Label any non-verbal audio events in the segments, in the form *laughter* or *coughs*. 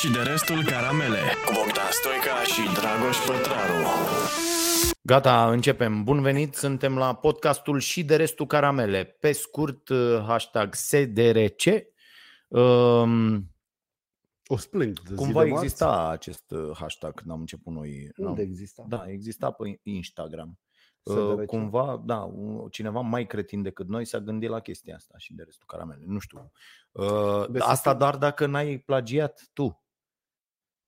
și de restul caramele cu Bogdan Stoica și Dragoș Pătraru. Gata, începem. Bun venit, suntem la podcastul și de restul caramele. Pe scurt, uh, hashtag SDRC. Um, O splendidă zi cumva de marți. exista acest uh, hashtag când am început noi. Unde n-am- exista? Da, exista pe Instagram. SDRC. Uh, Cumva, da, un- cineva mai cretin decât noi s-a gândit la chestia asta și de restul caramele. Nu știu. Uh, De să Asta fie- doar dacă n-ai plagiat tu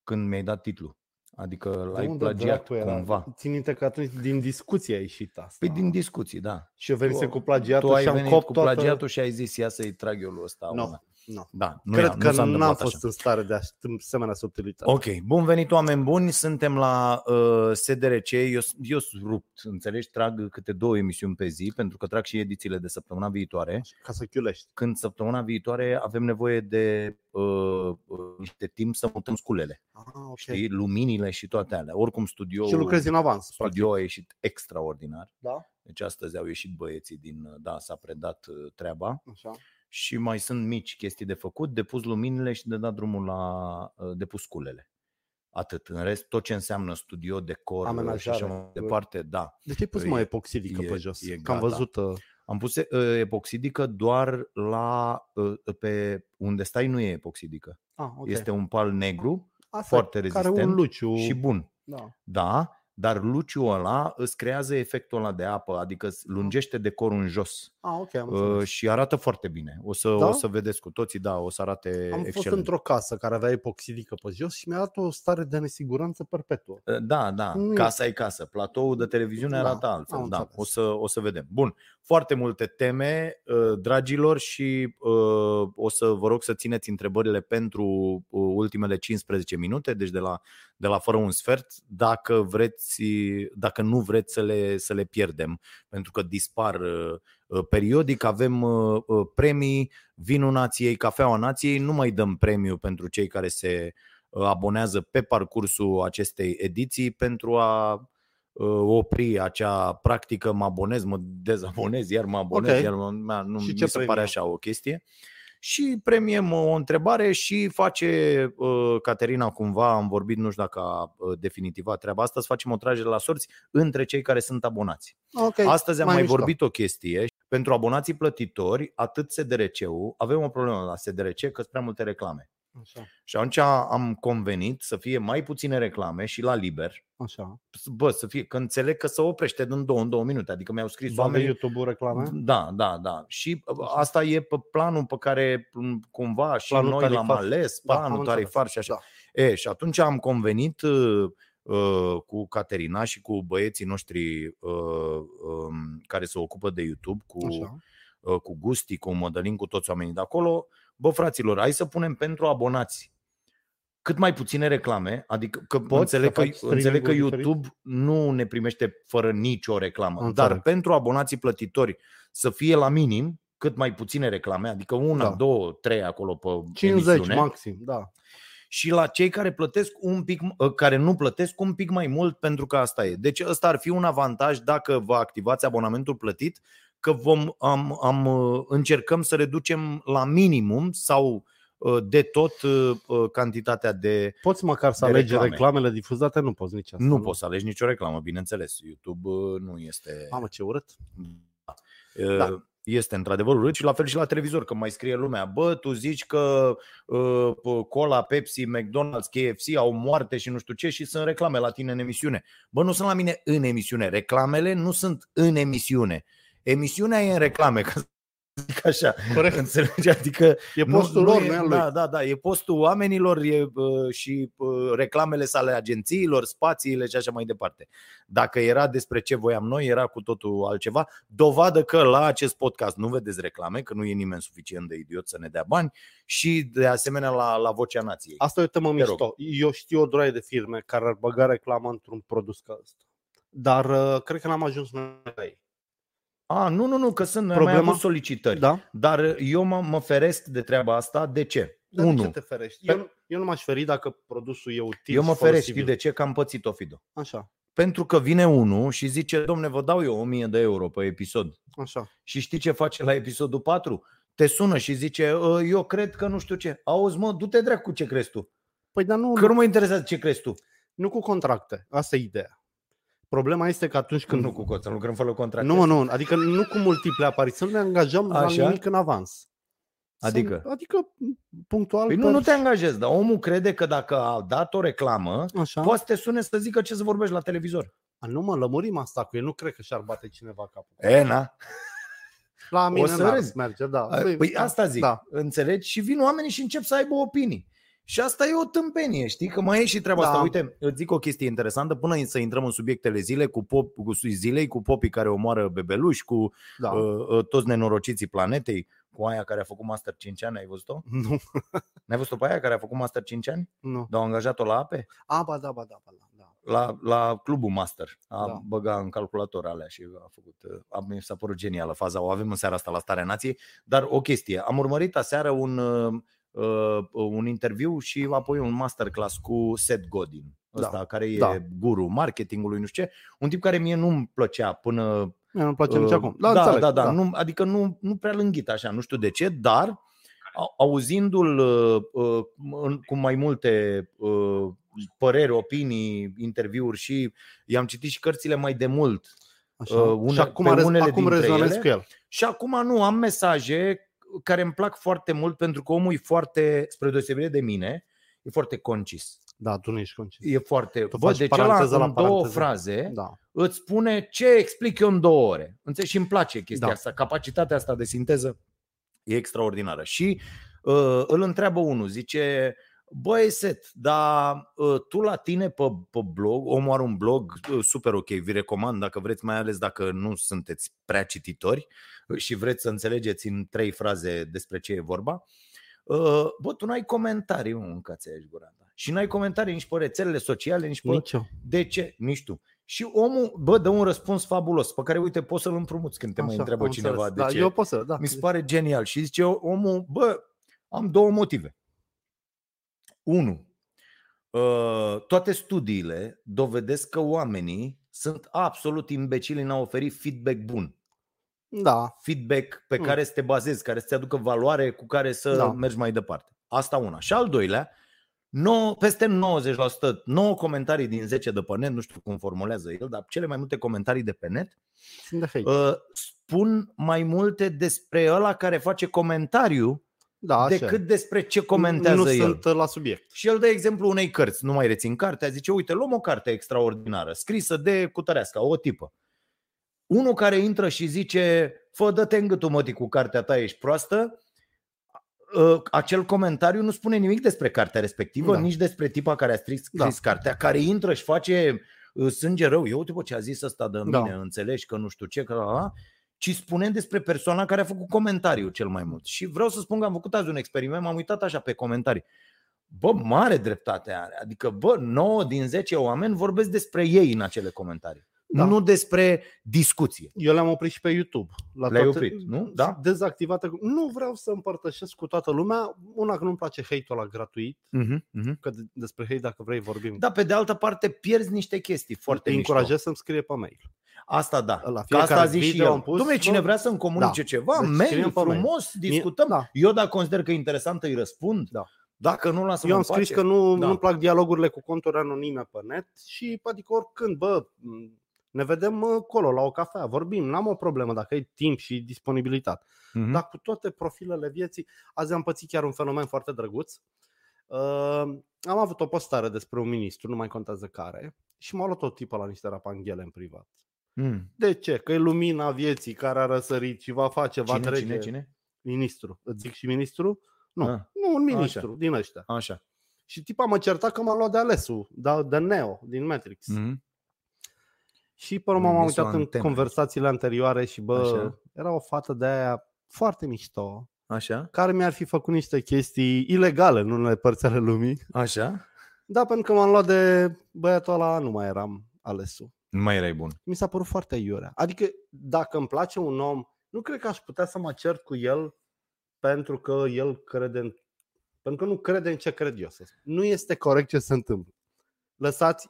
când mi-ai dat titlul. Adică De l-ai unde plagiat dracu era? cumva. Țin minte că atunci din discuție a ieșit asta. Păi din discuții, da. și eu venise Tu- cu plagiatul tu ai și am venit copt cu toată... plagiatul și ai zis ia să-i trag eu lui ăsta Nu, una. Nu. Da, nu, Cred ia, că nu s-a n-am întâmplat fost așa. în stare de asemenea subtilitate. Ok, bun venit oameni buni, suntem la uh, SDRC, eu, eu sunt rupt, înțelegi, trag câte două emisiuni pe zi, pentru că trag și edițiile de săptămâna viitoare, Ca să chiulești. când săptămâna viitoare avem nevoie de uh, uh, niște timp să mutăm sculele, Ah, ok. știi, luminile și toate alea. Oricum studio, Și lucrezi în avans, practic. studio a ieșit extraordinar, Da? deci astăzi au ieșit băieții din, uh, da, s-a predat uh, treaba. Așa. Și mai sunt mici chestii de făcut, de pus luminile și de dat drumul la uh, de pus sculele. Atât. În rest, tot ce înseamnă studio, decor uh, și Amenajare. așa mai departe, da. De ce ai pus E- mai epoxidică e- pe jos? e Că am gata. văzut... uh, Am pus uh, epoxidică doar la uh, pe unde stai nu e epoxidică. Ah, ok. Este un pal negru Asta foarte Care un rezistent luciu. și bun. Da. Da, dar luciul ăla îți creează efectul ăla de apă, adică îți lungește decorul în jos Ah, ok, am uh, înțeles. și arată foarte bine. O să, Da? o să vedeți cu toții, da, o să arate Am fost excelent. într-o casă care avea epoxidică pe jos și mi-a dat o stare de nesiguranță perpetuă. Da, da, Nu e- casa e casă. Platoul de televiziune Da, arată altfel. am Da, înțeles. o să, o să vedem. Bun, foarte multe teme, uh, dragilor, și uh, o să vă rog să țineți întrebările pentru uh, ultimele 15 minute, deci de la, de la fără un sfert, dacă vreți, dacă nu vreți să le, să le pierdem, pentru că dispar uh, uh, periodic, avem uh, uh, premii, vinul nației, cafeaua nației, nu mai dăm premiu pentru cei care se uh, abonează pe parcursul acestei ediții pentru a uh, opri acea practică, mă abonez, mă dezabonez, iar mă abonez, Ok. iar mă, mă- nu Și mi ce se pare premiu? așa o chestie. Și premiem o întrebare și face uh, Caterina cumva, am vorbit, nu știu dacă a uh, definitivat treaba asta, să facem o tragere la sorți între cei care sunt abonați. Ok, Astăzi am mai, mișto. vorbit o chestie. Pentru abonații plătitori, atât SDRC-ul, avem o problemă la SDRC că sunt prea multe reclame. Așa, Și atunci am convenit să fie mai puține reclame și la liber. așa. Bă, să fie, că înțeleg că se oprește din două în două minute. Adică mi-au scris Doar de oamenii. YouTube-ul reclame? Da, da, da. Și Așa. asta e pe planul pe care m, cumva și Planul noi l-am tarifar. ales, Da, planul am tarifar înțeles. și așa. Da. E, și atunci am convenit uh, uh, cu Caterina și cu băieții noștri uh, um, care se ocupă de YouTube, cu, Așa. uh, cu Gusti, cu Mădălin, cu toți oamenii de acolo. Bă, fraților, hai să punem pentru abonați cât mai puține reclame, adică că Poți înțeleg, să că, faci înțeleg că streaming-ul YouTube nu ne primește fără nicio reclamă, Înțeleg. dar pentru abonații plătitori să fie la minim cât mai puține reclame, adică una, Da. două, trei acolo pe 50 emisiune maxim, da. și la cei care plătesc un pic, ă, care nu plătesc un pic mai mult pentru că asta e. Deci ăsta ar fi un avantaj dacă vă activați abonamentul plătit, că vom am, am ă, încercăm să reducem la minimum sau ă, de tot ă, cantitatea de Poți măcar să De alegi reclame. reclamele difuzate? Nu poți nici asta. nu poți să alegi nicio reclamă, bineînțeles. YouTube ă, nu este Mamă, ce urât. Da. Da. Este într-adevăr urât și la fel și la televizor, că mai scrie lumea, bă, tu zici că uh, Cola, Pepsi, McDonald's, KFC au moarte și nu știu ce și sunt reclame la tine în emisiune. Bă, nu sunt la mine în emisiune. Reclamele nu sunt în emisiune. Emisiunea e în reclame, *laughs* ca să zic așa. Corect. Înțelegi? Adică E postul lor, nu e al lui. Da, da, da, e postul oamenilor e, uh, și uh, reclamele sale agențiilor, spațiile și așa mai departe. Dacă era despre ce voiam noi, era cu totul altceva. Dovadă că la acest podcast nu vedeți reclame, că nu e nimeni suficient de idiot să ne dea bani și de asemenea la, la Vocea Nației. Asta e o temă Te mișto. Eu știu o droaie de firme care ar băga reclamă într-un produs ca ăsta. Dar uh, cred că n-am ajuns noi la ei. A, nu, nu, nu, că sunt mai Problema- avut solicitări. Da? Dar eu mă, mă feresc de treaba asta. De ce? Dar de Unu, ce te ferești? Eu, nu- eu nu m-aș feri dacă produsul e util eu mă și feresc, știi folosibil. de ce? Că am pățit o Fido. Așa, Pentru că vine unul și zice, domne, vă dau eu 1000 de euro pe episod. așa. Și știi ce face la episodul 4? Te sună și zice, "Ă, eu cred că nu știu ce. Auzi, mă, du-te dracu ce crezi tu. Păi, dar nu, Că nu mă interesează ce crezi tu. nu cu contracte. Asta e ideea. Problema este că atunci când... Când nu cu cod, să lucrăm fără contract. Nu, mă, nu, adică nu cu multiple apariții, să nu ne angajăm Așa? la nimic în avans. Să- Adică? Adică punctual. Păi pe- nu, nu te angajezi, dar omul crede că dacă a dat o reclamă, Așa. poate să te sune să zică ce să vorbești la televizor. A, nu mă, lămurim asta cu el. Nu cred că și-ar bate cineva capul. E, na. La mine să n-ar râzi. merge, da. Păi asta zic, Da. înțelegi? Și vin oamenii și încep să aibă opinii. Și asta e o tâmpenie, știi? Că mai e și treaba Da. asta. Uite, îți zic o chestie interesantă, până să intrăm în subiectele zile, cu, pop, cu zilei, cu popii care omoară bebeluși, cu da. uh, uh, toți nenorociții planetei, cu aia care a făcut Master 5 ani, ai văzut-o? Nu, *laughs* N-ai văzut-o pe aia care a făcut Master 5 ani? nu. Dar au angajat-o la ape? A, ba da, ba da, ba da. da. La, la clubul Master. A Da. da. băgat în calculator alea și a făcut. uh, A, mi s-a părut genială faza. O avem în seara asta la Starea Nației. Dar o chestie. Am urmărit aseară un, uh, uh, un interviu și apoi un masterclass cu Seth Godin. Ăsta, Da. care e Da. guru marketingului, nu știu ce. Un tip care mie nu-mi plăcea până Mie nu-mi place nici Uh, acum. Da, da, înțeleg, da, da, Nu, adică nu, nu prea lânghit așa, nu știu de ce, dar au- auzindu-l uh, uh, în- cu mai multe uh, păreri, opinii, interviuri și i-am citit și cărțile mai de mult Așa. uh, une- și acum, pe rez- unele acum dintre rezonez ele. cu el. și acum nu, am mesaje care îmi plac foarte mult pentru că omul e foarte, spre deosebire de mine, e foarte concis. Da, tu nu ești concis. E foarte... Tu Bă, faci deci ăla paranteză la în două paranteză. fraze Da. îți spune ce explic eu în două ore. Înțelegi? Și îmi place chestia Da. asta. Capacitatea asta de sinteză e extraordinară. Și uh, îl întreabă unul, zice, băi Set, dar uh, tu la tine pe, pe blog, omul are un blog uh, super ok, vi recomand dacă vreți, mai ales dacă nu sunteți prea cititori uh, și vreți să înțelegeți în trei fraze despre ce e vorba. Uh, bă, tu n-ai comentarii, mă, mâncați aici gura ta. Și n-ai comentarii nici pe rețelele sociale, nici pe... Nici eu. De ce? Nici tu. Și omul, bă, dă un răspuns fabulos, pe care, uite, poți să-l împrumuți când te mai Așa, întreabă am cineva înțeles. de da, ce. Eu pot să, da. Mi se pare genial. Și zice omul, bă, am două motive. Unu, uh, toate studiile dovedesc că oamenii sunt absolut imbecili în a oferi feedback bun. Da, Feedback pe Mm. care să te bazezi, care să te aducă valoare cu care să Da. mergi mai departe. Asta una. Și al doilea, 9, peste 90%, 9 comentarii din 10 de pe net, nu știu cum formulează el, dar cele mai multe comentarii de pe net sunt de hate. uh, spun mai multe despre ăla care face comentariu da, așa. decât despre ce comentează nu el. sunt uh, la subiect. Și el dă exemplu unei cărți, nu mai rețin cartea, zice, uite, luăm o carte extraordinară, scrisă de Cutăreasca, o tipă. Unul care intră și zice, fă, dă-te în gâtul, mătii, cu cartea ta, ești proastă, ă, acel comentariu nu spune nimic despre cartea respectivă, Da. nici despre tipa care a scris, Da. scris cartea, care intră și face ă, sânge rău. Eu uite, bă, ce a zis ăsta de Da. mine, înțelegi că nu știu ce, că la, la, ci spune despre persoana care a făcut comentariul cel mai mult. Și vreau să spun că am făcut azi un experiment, m-am uitat așa pe comentarii. Bă, mare dreptate are. Adică, bă, 9 din 10 oameni vorbesc despre ei în acele comentarii. Da. Nu despre discuție. Eu le-am oprit și pe YouTube. La Le-ai toate- oprit, nu? Da? Dezactivate. Nu vreau să împărtășesc cu toată lumea. Una că nu-mi place hate-ul la gratuit. Uh-huh, uh-huh. Că de- despre hate, dacă vrei, vorbim. Da, pe de altă parte pierzi niște chestii foarte Te mișto. încurajez să-mi scrie pe mail. Asta da. La Că fiecare asta a zis și video el. am pus, Dom'le, cine bă, vrea să-mi comunice da. ceva, Deci mail, scriem pe mail. frumos, discutăm. Da. Eu dacă consider că e interesant îi răspund. Da. Dacă nu, lasă Eu am scris că nu, Da. nu-mi plac dialogurile cu conturi anonime pe net și adică oricând, bă, ne vedem acolo la o cafea, vorbim, n-am o problemă dacă ai timp și disponibilitate. Mhm. Dar cu toate profilele vieții, azi am pățit chiar un fenomen foarte drăguț. Uh, am avut o postare despre un ministru, nu mai contează care, și m-a luat o tipă la niște rapanghele în privat. Mm. De ce? Că e lumina vieții care a răsărit și va face, va Cine, trece. cine, cine? Ministru. Îți zic și ministru? Nu, Ah, nu un ministru așa. din ăștia. Așa. Și tipa mă certa că m-a luat de alesul, de, de Neo, din Matrix. Mm. Mm. Și pe urmă m-am Misul uitat în antene. conversațiile anterioare și bă, Așa. era o fată de aia foarte mișto, Așa? care mi-ar fi făcut niște chestii ilegale în unele părți ale lumii. Așa? Da, pentru că m-am luat de băiatul ăla, nu mai eram alesul. Nu mai erai bun. Mi s-a părut foarte iurea. Adică dacă îmi place un om, nu cred că aș putea să mă cert cu el pentru că el crede în... Pentru că nu crede în ce cred eu. Să spun. Nu este corect ce se întâmplă. Lăsați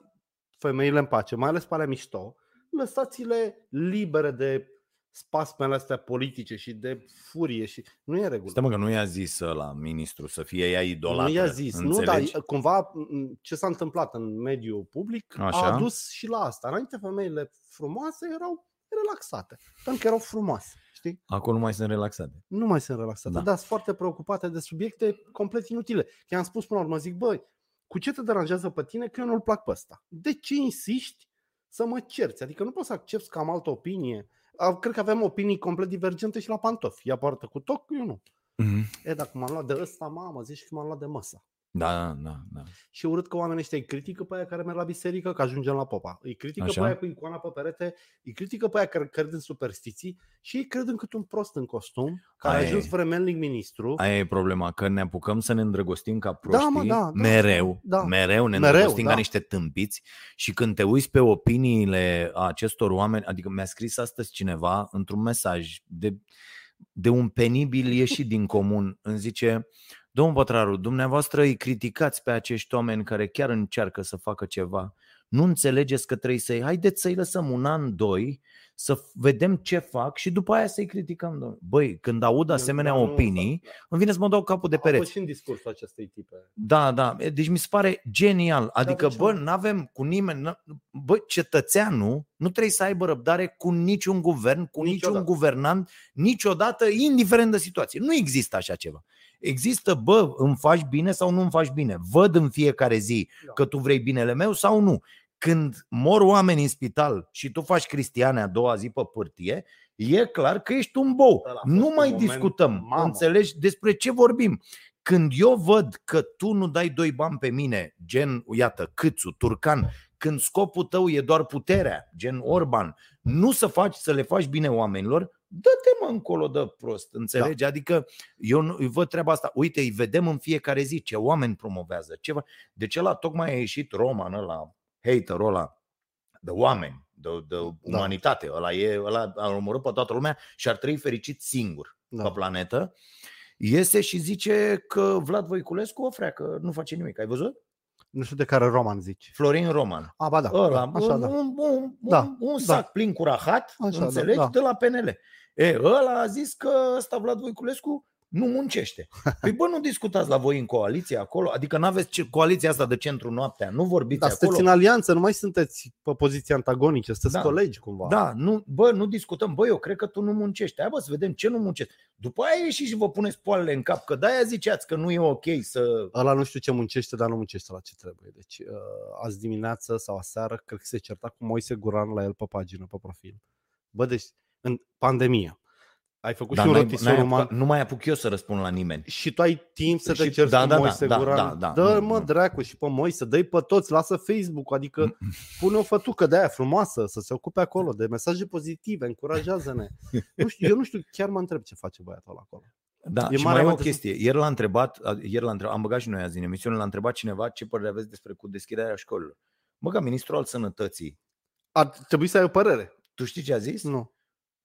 femeile în pace, mai ales pe alea mișto. Lăsați-le libere de spasmele astea politice și de furie și nu e regulă. Stai mă că nu i-a zis la ministru să fie ea idolată. Nu i-a zis, nu, înțelegi? dar cumva m, ce s-a întâmplat în mediul public Așa. a adus și la asta. Înainte femeile frumoase erau relaxate, pentru că erau frumoase, știi? Acum nu mai sunt relaxate. Nu mai sunt relaxate, Da. da. dar sunt foarte preocupate de subiecte complet inutile. I-am spus până la urmă, zic, băi, cu ce te deranjează pe tine că eu nu-l plac pe ăsta? De ce insiști să mă cerți? Adică nu poți să accepti că am altă opinie. A, Cred că avem opinii complet divergente și la pantofi. Ea poartă cu toc, eu nu. E, dacă m-am luat de ăsta, mamă, zici că m-am luat de măsa. Da, da, da. Și urât că oamenii ăștia îi critică pe aia care merg la biserică, că ajungem la popa. Îi critică Așa. pe aia cu icoana pe perete, îi critică pe aia care cred în superstiții și ei cred în cât un prost în costum, care Aia a ajuns e. vremelnic ministru. Aia e problema, că ne apucăm să ne îndrăgostim ca proștii, mă, da, da, mereu, da. mereu ne Mereu, îndrăgostim ca da. niște tâmpiți și când te uiți pe opiniile acestor oameni, adică mi-a scris astăzi cineva într-un mesaj de, de un penibil ieșit din comun, îmi zice, domnul Pătraru, dumneavoastră îi criticați pe acești oameni care chiar încearcă să facă ceva, nu înțelegeți că trebuie să-i, haideți să-i lăsăm un an, doi, să vedem ce fac și după aia să-i criticăm. domnule." Băi, când aud asemenea Dar nu- opinii, îmi vine să mă dau capul de A fost pereți. și în discursul acestei tipe. Da, da. E, Deci mi se pare genial. Adică, de ce bă, nu? nu avem cu nimeni. n- Bă, cetățeanul nu trebuie să aibă răbdare cu niciun guvern, cu Niciodată. niciun guvernant, niciodată, indiferent de situație. Nu există așa ceva. Există, bă, îmi faci bine sau nu îmi faci bine. Văd în fiecare zi Da. că tu vrei binele meu sau nu. Când mor oameni în spital și tu faci cristiane a doua zi pe pârtie, e clar că ești un bou. Ăla a Nu fost mai un moment- discutăm. Mamă. Înțelegi despre ce vorbim? Când eu văd că tu nu dai doi bani pe mine, gen, iată, Câțu, Turcan, când scopul tău e doar puterea, gen Orban, nu să faci să le faci bine oamenilor, dă-te mă încolo de prost, înțelegi? Da. Adică eu nu, eu văd treaba asta. Uite, îi vedem în fiecare zi ce oameni promovează. Ceva. Deci ăla tocmai a ieșit Roman ăla, haterul ăla, de oameni, de, de Da. umanitate. Ăla, e, ăla a omorât pe toată lumea și ar trăi fericit singur Da. pe planetă. Iese și zice că Vlad Voiculescu o freacă, nu face nimic. Ai văzut? Nu știu de care roman zici. Florin Roman. A, ba da. Ăla, Așa, un, da. un, un, Da, un, un da. sac plin cu rahat, Așa, da, înțelegi, da. de la PNL. E, ăla a zis că ăsta Vlad Voiculescu nu muncește. *laughs* Păi bă, nu discutați la voi în coaliție acolo? Adică nu aveți ce- coaliția asta de centru noaptea, nu vorbiți Dar acolo? sunteți în alianță, nu mai sunteți pe poziții antagonice, sunteți Da. colegi cumva. Da, nu, bă, nu discutăm. Bă, eu cred că tu nu muncești. Hai bă, să vedem ce nu muncești. După aia ieși și vă puneți poalele în cap, că de-aia ziceați că nu e ok să... Ăla nu știu ce muncește, dar nu muncește la ce trebuie. Deci uh, azi dimineață sau aseară, cred că se certa cu Moise Guran la el pe pagină, pe profil. Bă, deci în pandemie. Ai făcut Dar și un n-ai- rotisor n-ai uman apucat- nu mai apuc eu să răspund la nimeni. și tu ai timp să te Și- cerți da, cu da, da, Moise da, Guran. da, da. Dă Nu, mă nu. dracu și pe Moise, dă pe toți, lasă Facebook, adică pune o fătucă de aia frumoasă să se ocupe acolo de mesaje pozitive, încurajează-ne. Nu știu, eu nu știu, chiar mă întreb ce face băiatul ăla acolo. Da, E și mare mai e o avantaj. chestie. Ieri l-a întrebat, ieri l-a întrebat, am băgat și noi azi în emisiune, l-a întrebat cineva ce părere aveți despre cu deschiderea școlilor. Bă, ca ministrul al sănătății, Ar trebui să ai o părere. tu știi ce a zis? Nu.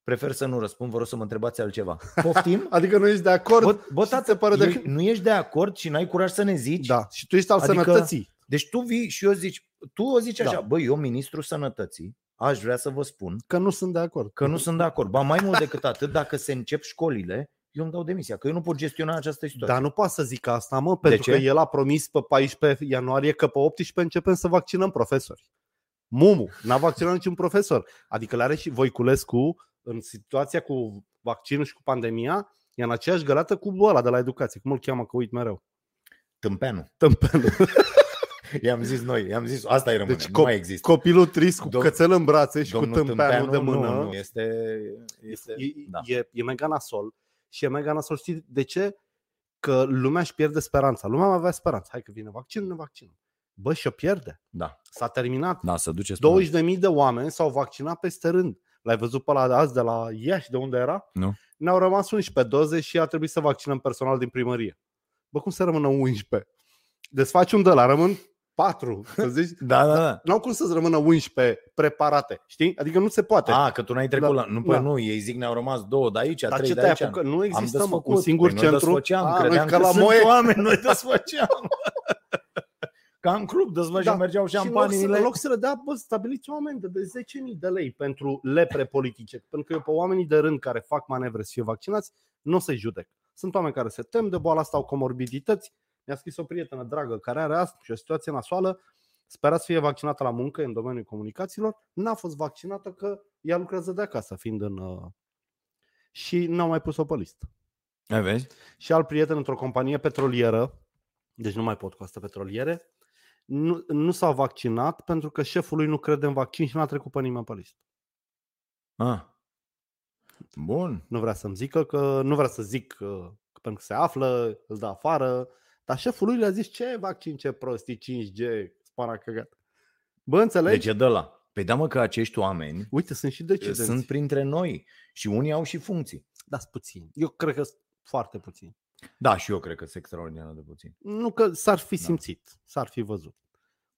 Prefer să nu răspund, vă rog să mă întrebați altceva. *laughs* Poftim? Adică nu ești de acord? Bă, bă și tată, ți se pare de... e- nu ești de acord și n-ai curaj să ne zici? Da, și tu ești al Adică- sănătății. Deci tu vii și eu zici, tu o zici așa, Da. bă, eu, ministrul sănătății, aș vrea să vă spun Că nu sunt de acord. că nu sunt de acord. Ba mai mult decât atât, dacă se încep școlile, eu îmi dau demisia, că eu nu pot gestiona această situație. Dar nu poate să zic asta, mă, pentru ce? că el a promis pe 14 ianuarie că pe 18 începem să vaccinăm profesori. Mumu, n-a vaccinat niciun profesor. Adică le are și Voiculescu în situația cu vaccinul și cu pandemia, e în aceeași găleată cu ăla de la educație. Cum îl cheamă, că uit mereu. Tâmpeanu. Tâmpelul. *laughs* I-am zis noi, i-am zis, asta e rămâne, Deci nu mai există. Copilul trist cu Dom- cățel în brațe și Domnul cu tâmpeanul de Tâmpeanu, mână. Nu, nu, este, este e, da. e, e mega nasol. Și e mega nasol. Știi de ce? Că lumea își pierde speranța. Lumea mai avea speranță. Hai că vine vaccinul, ne vaccinăm. Bă, și-o pierde. Da, S-a terminat. da, să duceți 20.000 de oameni s-au vaccinat peste rând. L-ai văzut pe la de azi de la Iași, de unde era? Nu. Ne-au rămas 11 doze și a trebuit să vaccinăm personal din primărie. Bă, cum să rămână 11? Desfaci un de la, rămân 4, să zici. *laughs* Da, da, da. N-au cum să-ți rămână 11 preparate, știi? Adică nu se poate. A, că tu n-ai trecut Da, la... Nu, păi da. nu, ei zic ne-au rămas două de aici, Dar trei ce de te-ai aici. apucat? Nu există, mă, desfăcut. un singur păi noi centru. desfăceam, A, credeam noi ca că la sunt Moe. oameni, noi desfăceam. *laughs* Ca în club, dezvăși Da. mergeau Și în loc, să, șampaniile. în loc să le dea, bă, stabiliți o amendă de 10.000 de lei pentru lepre politice. pentru că eu pe oamenii de rând care fac manevre să fie vaccinați, nu o să-i judec. Sunt oameni care se tem de boala asta, au comorbidități. Mi-a scris o prietenă dragă care are asta și o situație nasoală, spera să fie vaccinată la muncă în domeniul comunicațiilor, n-a fost vaccinată că ea lucrează de acasă, fiind în... uh, Și n-au mai pus-o pe listă. Ai vezi? Și alt prieten într-o companie petrolieră, deci nu mai pot cu asta petroliere, nu, nu s-a vaccinat pentru că șeful lui nu crede în vaccin și n-a trecut pe nimeni pe listă. Ah. Bun. Nu vrea să-mi zică că, nu vrea să zic că, că pentru că se află, îl dă afară, dar șeful lui le-a zis ce vaccin, ce prostii, 5G, spara căgat. Bă, înțelegi? Deci e de la. Păi da mă că acești oameni Uite, sunt și decidenți. sunt printre noi și unii au și funcții. Da, sunt puțini. Eu cred că sunt foarte puțini. Da, și eu cred că sunt extraordinar de puțin. Nu că s-ar fi Da. simțit, s-ar fi văzut.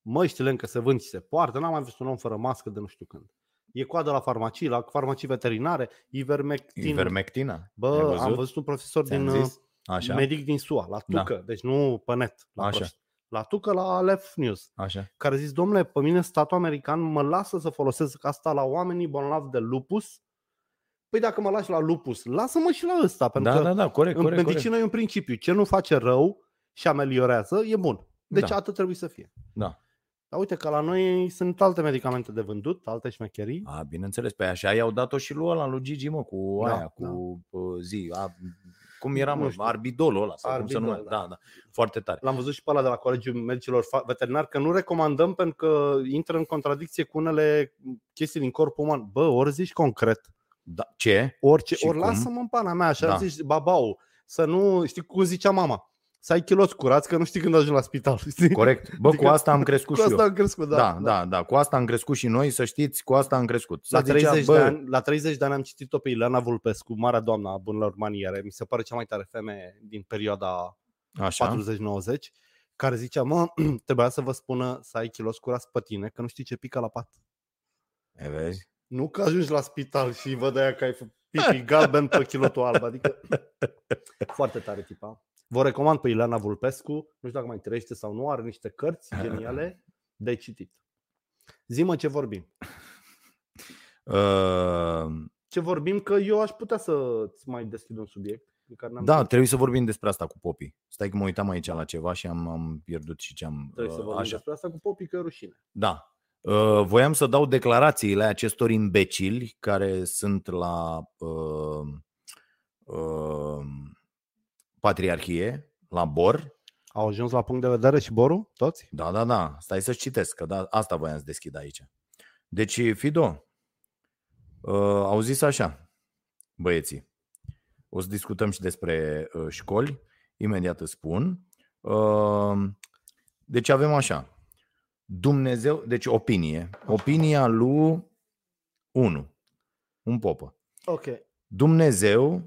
Măștile încă se vând și se poartă, n-am mai văzut un om fără mască de nu știu când. E coadă la farmacii, la farmacii veterinare, ivermectin. Ivermectina. Ai Bă, văzut? am văzut un profesor Ți-am din zis? Așa, medic din SUA, la Da. Tucă, deci nu pe net, la Așa. prost. La Tucă, la Aleph News, așa. care a zis, domnule, pe mine statul american mă lasă să folosesc asta la oamenii bolnavi de lupus. Păi dacă mă lași la lupus, lasă-mă și la ăsta, pentru Da, că da, da, corect, în corect, corect. medicină e un principiu. Ce nu face rău și ameliorează, e bun. Deci Da. atât trebuie să fie. Da. Dar uite că la noi sunt alte medicamente de vândut, alte șmecherii. A, bineînțeles, pe așa i-au dat-o și lui ăla, lui Gigi, mă, cu Da, aia, da. cu uh, zi, a, cum era, Nu mă, știu. arbidolul ăla, sau cum se Arbidol, numea, da. da, da, foarte tare. L-am văzut și pe ăla de la Colegiul Medicilor Fa- Veterinari că nu recomandăm pentru că intră în contradicție cu unele chestii din corpul uman. Bă, ori zici concret, Da. Ce? orice, Și ori cum? lasă-mă în pana mea, așa Da. zici babau, să nu, știi cum zicea mama, să ai chiloți curați că nu știi când ajungi la spital. *laughs* Știi? Corect. Bă, cu Adică- asta am *laughs* crescut Cu și asta eu. am crescut, da. Da, da, da, cu asta am crescut și noi, să știți, cu asta am crescut. Să La 30, zicea, de bă, ani, la 30 de ani am citit-o pe Ileana Vulpescu, Marea Doamna a Bunelor Maniere. Mi se pare cea mai tare femeie din perioada Așa, 40-90, care zicea, mă, *clears throat* trebuia să vă spună să ai kilos curați pe tine, că nu știi ce pică la pat. e, vezi? Nu că ajungi la spital și văd aia că ai făcut pipi galben pe chilotul alb, adică *laughs* foarte tare tipa. Vă recomand pe Ileana Vulpescu, nu știu dacă mai trăiește sau nu, are niște cărți geniale de citit. Zi-mă ce vorbim. Uh, Ce vorbim, că eu aș putea să-ți mai deschid un subiect. Pe care n-am da, zis. trebuie să vorbim despre asta cu popii. Stai că mă uitam aici la ceva și am, am pierdut și ce am... Trebuie să uh, vorbim așa. despre asta cu popii, că e rușine. Da. Uh, voiam să dau declarațiile acestor imbecili care sunt la uh, uh, Patriarhie, la Bor. Au ajuns la punct de vedere și Boru, toți? Da, da, da. Stai să-ți citesc, că da, asta voiam să deschid aici. Deci, Fido, uh, au zis așa, băieții, o să discutăm și despre uh, școli, imediat îți spun. Uh, deci avem așa, Dumnezeu, deci opinie, opinia lui 1, un popă. Ok. Dumnezeu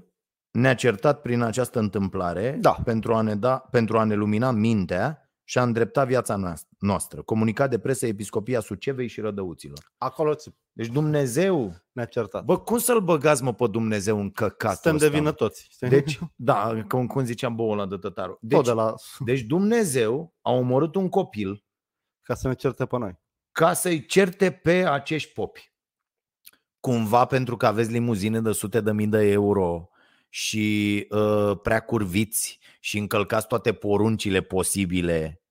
ne-a certat prin această întâmplare Da. pentru, a ne da, pentru a ne lumina mintea și a îndrepta viața noas- noastră. Comunicat de presă Episcopia Sucevei și Rădăuților. Acolo ți- Deci Dumnezeu, ne-a certat. bă, cum să-l băgați mă pe Dumnezeu în căcatul Suntem ăsta, de vină mă? toți. știi? Deci, da, cum, cum zicea boul ăla de tătarul. Tot Deci, de la... deci Dumnezeu a omorât un copil ca să ne certe pe noi. ca să-i certe pe acești popi. Cumva pentru că aveți limuzine de sute de mii de euro și uh, prea curviți și încălcați toate poruncile posibile,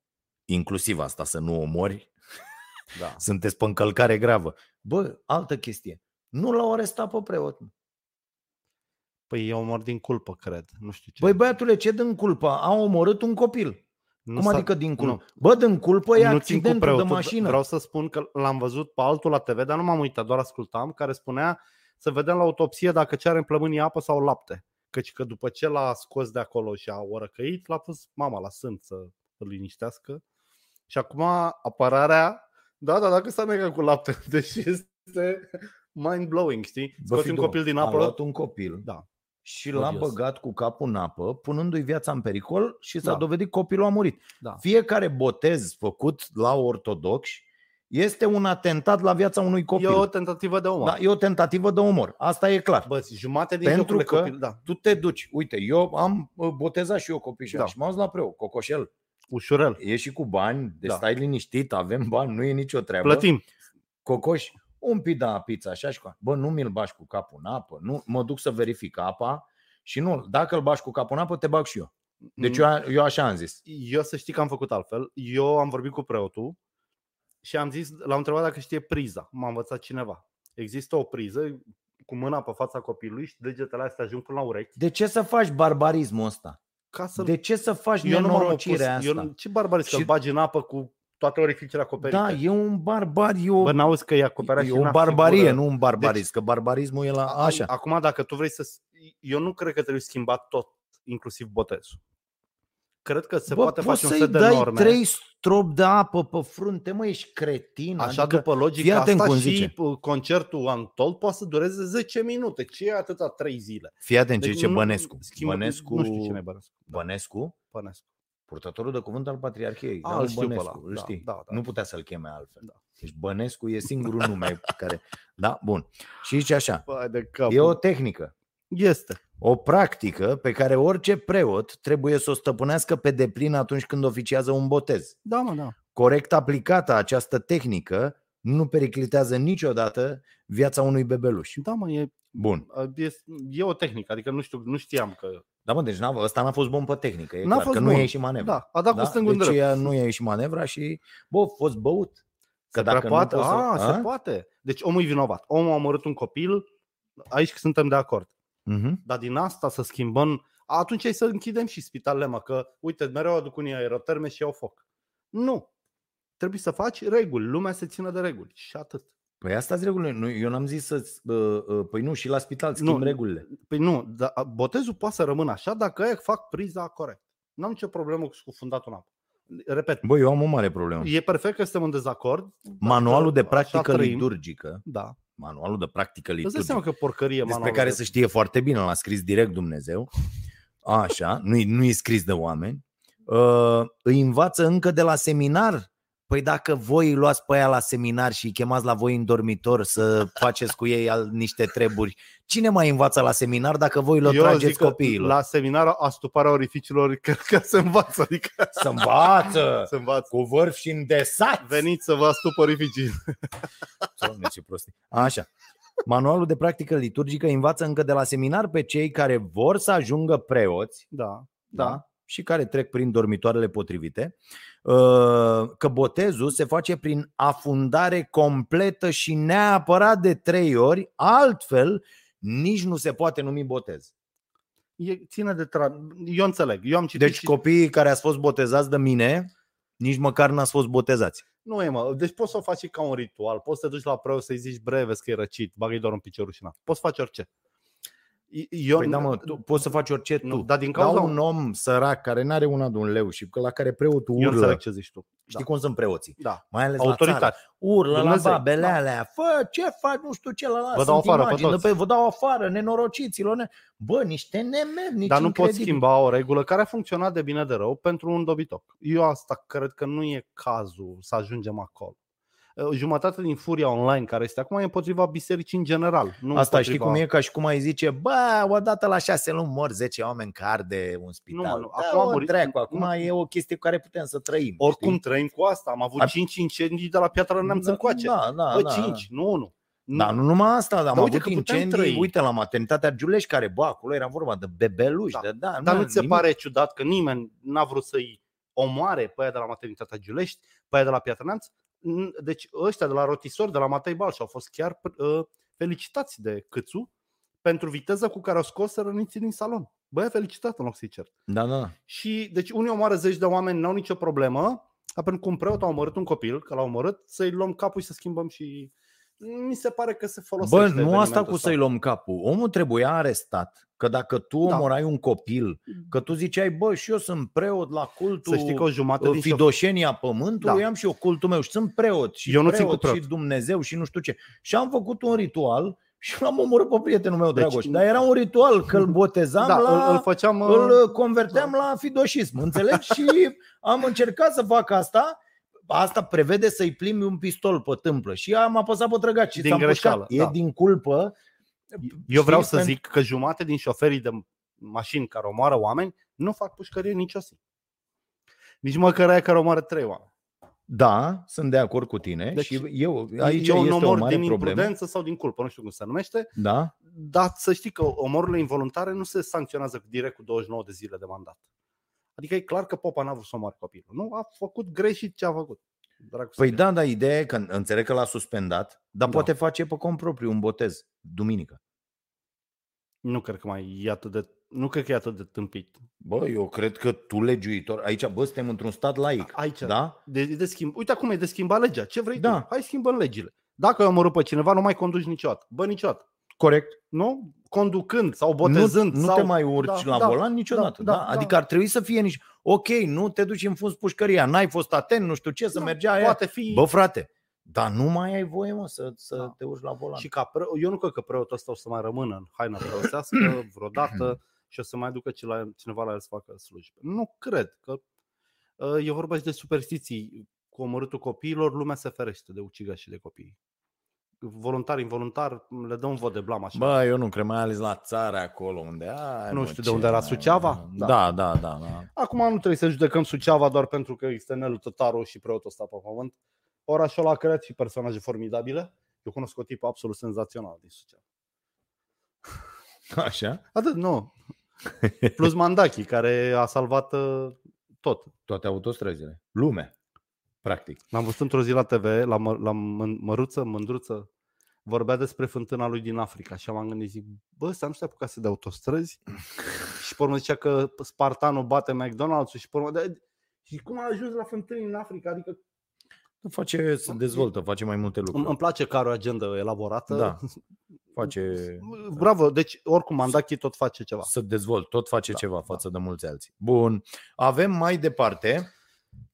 inclusiv asta să nu omori, *laughs* Da. sunteți pe încălcare gravă. Bă, altă chestie. Nu l-au arestat pe preot. mă. Păi eu mor din culpă, cred. Nu știu ce. Băi, băiatule, ce din culpă? A omorât un copil. Nu Cum s-a- adică din culpă? nu. Bă, din culpă e nu țin cu accidentul de preotul, mașină. Vreau să spun că l-am văzut pe altul la TV, dar nu m-am uitat, doar ascultam, care spunea să vedem la autopsie dacă ce are în plămânii apă sau lapte. Căci că după ce l-a scos de acolo și a orăcăit, l-a pus mama la sânț să îl liniștească. Și acum apărarea, da, da, dacă s-a negat cu lapte, *laughs* deși este mind-blowing, știi? Bă, Scoți un Fido, copil din A apă, luat un copil da. Și l-a Odios. băgat cu capul în apă, punându-i viața în pericol și s-a Da. dovedit că copilul a murit. Da. Fiecare botez făcut la ortodoxi este un atentat la viața unui E copil. o tentativă de omor. da, e o tentativă de omor. Asta e clar. Bă, jumate din Pentru jocurile că copil, da. tu te duci. Uite, eu am uh, botezat și eu copii Da. da. și m-am dus la preot, cocoșel. Ușurel. E și cu bani, deci Da. stai liniștit, avem bani, nu e nicio treabă. Plătim. Cocoș, un pic de pizza așa și cu... Bă, nu mi-l bași cu capul în apă, nu, mă duc să verific apa și nu, dacă îl bași cu capul în apă, te bag și eu. Deci eu, a- eu așa am zis. Eu să știi că am făcut altfel. Eu am vorbit cu preotul și am zis, l-am întrebat dacă știe priza. M-a învățat cineva. Există o priză cu mâna pe fața copilului și degetele astea ajung până la urechi. De ce să faci barbarismul ăsta? Ca să De ce să faci eu nu m-am opus. nenorocirea asta? Eu, nu- ce barbarism, că Și- îl bagi în apă cu toate orificiile acoperite. Da, e un barbar, e o, Bă, n-auzi că e acoperea e și o în barbarie, figură. nu un barbarism, că barbarismul e la A- așa. Acum, dacă tu vrei să... Eu nu cred că trebuie schimbat tot, inclusiv botezul. Cred că se Bă, poate poți face un să-i set de dai norme. trei strop de apă pe frunte, mă, ești cretin. Așa adică, după fii logica atent asta cum și zice. p- concertul Untold poate să dureze 10 minute. Ce e atâta 3 zile? Fii atent ce Deci zice nu- Bănescu. schimbă- Bănescu, Nu știu cine e Bănescu. Da, Bănescu, Bănescu. Purtătorul de cuvânt al Patriarhiei. A, Leon îl știu pe Bănescu, ăla. îl Da, știi. da, da. Nu putea să-l cheme altfel. Da. Deci Bănescu e singurul nume pe *laughs* care... Da, bun. Și zice așa, Păi de cap. e o tehnică. Este. O practică pe care orice preot trebuie să o stăpânească pe deplin atunci când oficiază un botez. Da, mă, da. Corect aplicată această tehnică nu periclitează niciodată viața unui bebeluș. Da, mă, e, Bun. e, e o tehnică. Adică nu știu, nu știam că... Da, mă, deci n-a, ăsta n-a fost bun pe tehnică. E N-a clar, fost că bun. nu e ieșit manevra. Da, a dat cu stângul în deci drept. ea nu i-a ieșit manevra și, bă, a fost băut. Că Se dacă prea nu poate? poți să- a, A? se poate. Deci omul e vinovat. Omul a omorât un copil, aici suntem de acord. Mhm. Dar din asta să schimbăm, atunci ai să închidem și spitalele, mă, că uite, mereu aduc unii aeroterme și iau foc. Nu. Trebuie să faci reguli, lumea se țină de reguli și atât. Păi asta sunt regulile. Nu, eu n-am zis să uh, uh, Păi nu, și la spital schimb Nu. regulile. Păi nu, da, botezul poate să rămână așa dacă ei fac priza corect. N-am nicio problemă cu scufundatul în apă. Repet, Bă, eu am o mare problemă. e perfect că suntem în dezacord. Manualul de Așa practică trăim. liturgică, Da. manualul de practică Îți dai liturgică, seama că porcărie despre manualul care de- se știe foarte bine, l-a scris direct Dumnezeu, așa, nu-i, nu-i scris de oameni, uh, îi învață încă de la seminar. Păi dacă voi îi luați pe aia la seminar și îi chemați la voi în dormitor să faceți cu ei al- niște treburi, cine mai învață la seminar dacă voi le Eu trageți zic că copiilor? La seminar astuparea orificiilor *laughs* cred că se învață. Adică Să învață se învață. cu vârf și îndesat. Veniți să vă astup orificii. *laughs* Doamne, ce prostii. Așa. Manualul de practică liturgică învață încă de la seminar pe cei care vor să ajungă preoți Da. da. Da. Și care trec prin dormitoarele potrivite, uh, că botezul se face prin afundare completă și neapărat de trei ori, altfel nici nu se poate numi botez. E, ține de tra... Eu înțeleg. Eu am citit Deci și... copiii care ați fost botezați de mine, nici măcar n-ați fost botezați. Nu e, mă. Deci poți să o faci și ca un ritual. Poți să te duci la preot să-i zici, bre, vezi că e răcit, bagă-i doar un picior rușinat. Poți să faci orice. Eu, Păi da, mă, tu poți să faci orice tu. Nu, dar din Dar cauza... un om sărac care n-are una de un leu și că la care preotul Eu urlă, înțeleg ce zici tu. știi cum sunt preoții, Da. mai ales la țară, Autoritate. urlă Dumnezeu, la babele da. alea, fă ce faci, nu știu ce, la la, Vă sunt dau afară pe imagini, toți. pe, vă dau afară, nenorociților, ne... bă, niște nemernici Dar nu poți incredibili. schimba o regulă care a funcționat de bine de rău pentru un dobitoc. Eu asta cred că nu e cazul să ajungem acolo. Jumătate din furia online care este acum e împotriva bisericii în general. Nu Asta împotriva... știi cum e? Ca și cum ai zice, bă, odată la șase luni mor 10 oameni car de un spital. Nu, mă, nu. Da, Acum o muri- dracu, acum nu. e o chestie cu care putem să trăim. Oricum știi? trăim cu asta. Am avut A- 5 incendii de la Piatra Neamț încoace. Da, da, Bă, da. 5, nu 1. Da, nu numai asta, dar am Dar uite avut că putem incendii, trăi. uite, la maternitatea Giulești, care, bă, acolo era vorba de bebeluși, Da. de, da, Dar nu, nu ți se nimic. pare ciudat că nimeni n-a vrut să-i omoare pe aia de la maternitatea Giulești, pe aia de la Piatra Neamț? N- Deci ăștia de la rotisori, de la Matei Balș au fost chiar uh, felicitați de Câțu pentru viteza cu care au scos răniții din salon. Băi, felicitat în loc să-i cer. Da, da. Și deci unii omoară zeci de oameni, n-au nicio problemă, dar pentru că un preot a omorât un copil, că l-a omorât, să-i luăm capul și să schimbăm și... Mi se pare că se folosește Bă, nu asta evenimentul cu ăsta. să-i luăm capul. Omul trebuia arestat. Că dacă tu Da. omorai un copil, că tu ziceai, bă, și eu sunt preot la cultul Să știi că o jumătate din șof- fidoșenia pământului, Da. am și eu cultul meu și sunt preot și Eu nu țin preot cu preot. și Dumnezeu și nu știu ce. Și am făcut un ritual *laughs* și l-am omorât pe prietenul meu, Deci- Dragoș. Dar era un ritual, că îl botezam da, la... îl, îl făceam... uh, îl converteam la fidoșism, înțelegi? Și am încercat să fac asta. Asta prevede să-i plimbi un pistol pe tâmplă și am apăsat pe trăgaci și Din s-am greșeală, pușcat. E da. din culpă. Eu vreau Știi? să zic că jumate din șoferii de mașini care omoară oameni nu fac pușcărie nicio zi. Nici măcar aia care omoară trei oameni. Da, sunt de acord cu tine Deci, și eu, aici e un este o omor mare din problemă. imprudență sau din culpă, nu știu cum se numește, Da? dar să știi că omorurile involuntare nu se sancționează direct cu 29 de zile de mandat. Adică e clar că Popa n-a vrut să omoare copilul. Nu, a făcut greșit ce a făcut. Dracu să Păi fie. da, dar ideea e că înțeleg că l-a suspendat, dar Da. poate face pe cont propriu un botez, duminică. Nu cred că mai e atât de nu cred că e atât de tâmpit. Bă, eu cred că tu, legiuitor, aici, bă, suntem într-un stat laic. Aici. Da? De, de schimb. Uite acum e de schimbat legea. Ce vrei Da. tu? Hai schimbăm legile. Dacă ai omorât pe cineva, nu mai conduci niciodată. Bă, niciodată. Corect. Nu? Conducând sau botezând. nu, nu sau... te mai urci Da, la da, volan niciodată. da, Da, da, Adică da. ar trebui să fie nici... Ok, nu te duci în fund pușcăria, n-ai fost atent, nu știu ce, să Da, mergea aia. Poate fi... Bă, frate, dar nu mai ai voie, mă, să, să Da. te urci la volan. Și ca pre... eu nu cred că preotul ăsta o să mai rămână în haina preoțească *coughs* vreodată și o să mai ducă cineva la el să facă slujbe. Nu cred că uh, e vorba și de superstiții. Cu omorâtul copiilor, lumea se ferește de ucigași și de copii. Voluntar, involuntar, le dă un vot de blam așa. Bă, eu nu cred, mai ales la țară acolo unde ai, Nu mă, știu de ce unde era mai- Suceava? Da, Da. da, da, da. Acum nu trebuie să judecăm Suceava doar pentru că este Nelu Tătaru și preotul ăsta pe pământ. Orașul ăla a creat și personaje formidabile. Eu cunosc o tipă absolut senzațional din Suceava. Așa? Atât, nu. Plus Mandachi, care a salvat uh, tot. Toate autostrăzile. Lume, practic. L-am văzut într-o zi la TV, la, mă, la mân- Măruță, Mândruță, vorbea despre fântâna lui din Africa și m-am gândit, zic, bă, ăsta nu se apucase de autostrăzi? *laughs* și pe urmă zicea că Spartanul bate McDonald's-ul și pe urmă, de, și cum a ajuns la fântâni în Africa? Adică Face, se dezvoltă, face mai multe îmi, lucruri. îmi place că are o agendă elaborată. Da. *laughs* Face Bravo, deci oricum Mandachi tot face ceva. să dezvolt, tot face Da, ceva da. față de mulți alții. Bun. Avem mai departe.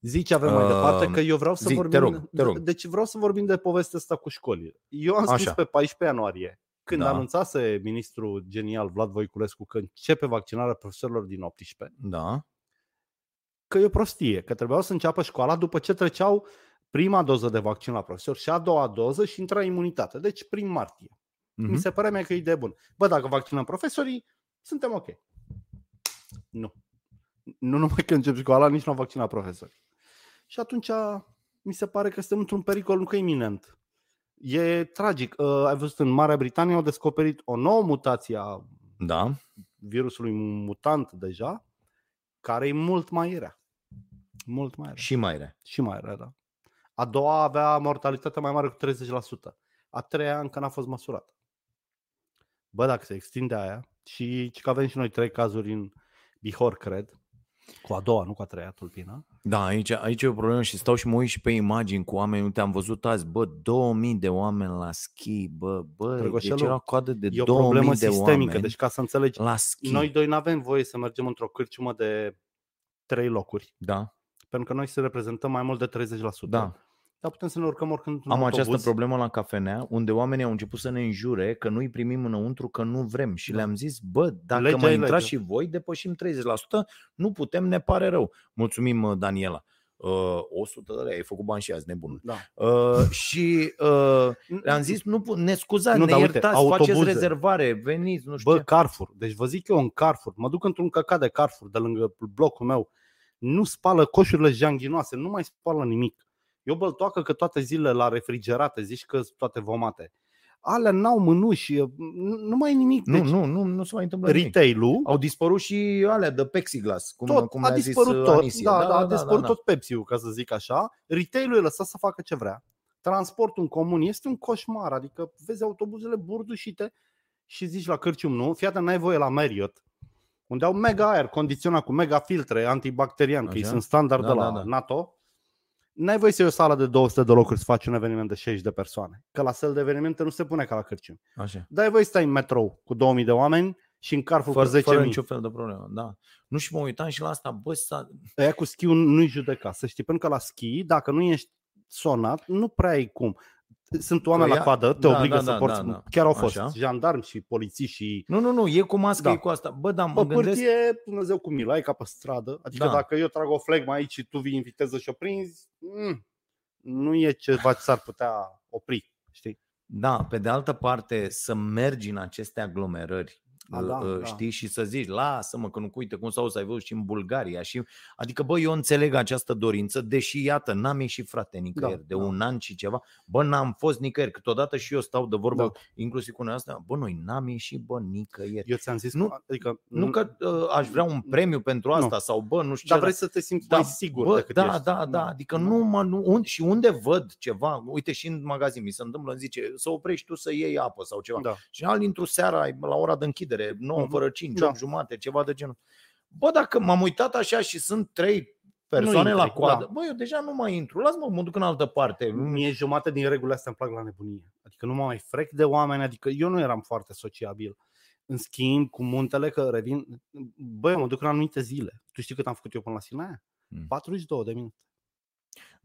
Zici avem mai departe Uh, că eu vreau să zi, te vorbim rog, te rog. Deci vreau să vorbim de povestea asta cu școlile. Eu am scris Așa. pe 14 ianuarie când Da. anunțase ministrul genial Vlad Voiculescu că începe vaccinarea profesorilor din 18 Da. că e o prostie, că trebuiau să înceapă școala după ce treceau prima doză de vaccin la profesor și a doua doză și intra imunitate. Deci prin martie. Mi Mhm. se părea mie că e idee bună. Bă, dacă vaccinăm profesorii, suntem ok. Nu. Nu numai că încep școala, nici nu am vaccinat profesorii. Și atunci mi se pare că suntem într-un pericol încă iminent. E tragic. Uh, ai văzut în Marea Britanie au descoperit o nouă mutație a Da. virusului mutant deja, care e mult mai rea. Mult mai rea. Și mai rea. Și mai rea, da. A doua avea mortalitate mai mare cu 30%. A treia încă n-a fost măsurată. Bă, dacă se extinde aia, și ci că avem și noi trei cazuri în Bihor, cred, cu a doua, nu cu a treia tulpină. Da, aici, aici e o problemă și stau și mă uit și pe imagini cu oameni. Uite, am văzut azi, bă, 2000 de oameni la schi, bă, bă, Drăgoșelu, deci era coadă de E o 2000 problemă de sistemică, oameni deci ca să înțelegi, la schi. noi doi nu avem voie să mergem într-o cârciumă de trei locuri, Da, pentru că noi să reprezentăm mai mult de 30%. da. Dar putem să ne urcăm oricând într-un Am autobuz. această problemă la cafenea, unde oamenii au început să ne înjure că nu-i primim înăuntru, că nu vrem. Și Da. le-am zis, bă, dacă Legea mai e intrați legea. și voi, depășim 30%, nu putem, ne pare rău. Mulțumim, uh, Daniela. Uh, 100 de lei, ai făcut bani și azi, nebun. Da. Uh, și uh, le-am zis, nu, pu- ne scuzați, Nu, ne dar uite, iertați, autobuze. faceți rezervare, veniți, nu știu Bă, ce. Carrefour. Deci vă zic eu în Carrefour. Mă duc într-un căcat de Carrefour de lângă blocul meu. Nu spală coșurile janghinoase, nu mai spală nimic. Eu băltoacă că toate zilele la refrigerate, zici că sunt toate vomate. Alea n-au mânuși, nu nu mai e nimic. Nu, Deci, nu, nu, nu se mai întâmplă nimic. retail-ul, Au dispărut și alea de plexiglas, cum, tot, cum a le-a zis dispărut uh, tot. Anisie. Da, da, a dispărut tot Pepsi-ul, ca să zic așa. Retail-ul e lăsat să facă ce vrea. Transportul în comun este un coșmar, adică vezi autobuzele burdușite și zici la Cârcium, nu? Fii atent, n-ai voie la Marriott, unde au mega aer condiționat cu mega filtre antibacterian, că ei Așa. sunt standard Da, de la da, da. NATO. N-ai voie să iei o sală de 200 de locuri să faci un eveniment de 60 de persoane. Că la sel de evenimente nu se pune ca la Cârcium. Așa. Dar ai voie să stai în metrou cu 2000 de oameni și în Carrefour Fără, cu 10.000. fără niciun fel de problemă, da. Nu și mă uitam și la asta, bă, s-a... Aia cu schiul nu-i judeca, să știi, pentru că la schi, dacă nu ești sonat, nu prea ai cum. Sunt oameni Că la ia- coadă, te da, obligă da, să da, porți, da, da. chiar au fost Așa. jandarmi și polițiști și Nu, nu, nu, e cu mască, Da. e cu asta. Bă, da, mă pe gândesc... pârtie, Dumnezeu cu milă, ai ca pe stradă. Adică Da. dacă eu trag o flegmă aici și tu vii în viteză și o prinzi, mm, nu e ceva ce s-ar putea opri, știi? Da, pe de altă parte, să mergi în aceste aglomerări A, da, uh, da. știi, și să zici, lasă-mă că nu uite cum s-au să ai văzut și în Bulgaria. Și, adică, bă, eu înțeleg această dorință, deși, iată, n-am ieșit, frate, nicăieri, Da, de da. un an și ceva. Bă, n-am fost nicăieri, câteodată și eu stau de vorbă, Da. inclusiv cu noi asta, bă, noi n-am ieșit, bă, nicăieri. Eu ți-am zis, Nu- că, adică, Nu că uh, aș vrea un premiu pentru asta sau, bă, nu știu dar ce. vrei să te simți Da, mai sigur bă, decât da, ești. da, da, adică nu, mă, nu un, și unde văd ceva, uite și în magazin mi se întâmplă, îmi zice să oprești tu să iei apă sau ceva. Da. Și al intru seara la ora de închidere, 9 Mhm. fără 5, Da. 8 jumate, ceva de genul. Bă, dacă m-am uitat așa și sunt trei persoane Nu la intri, coadă, da. bă, eu deja nu mai intru, las-mă, mă duc în altă parte. Mie jumate din regulile astea îmi plac la nebunie. Adică nu mă mai frec de oameni, adică eu nu eram foarte sociabil. În schimb, cu muntele, că revin, băi, eu mă duc în anumite zile. Tu știi cât am făcut eu până la Sinaia? Mm. 42 de minute.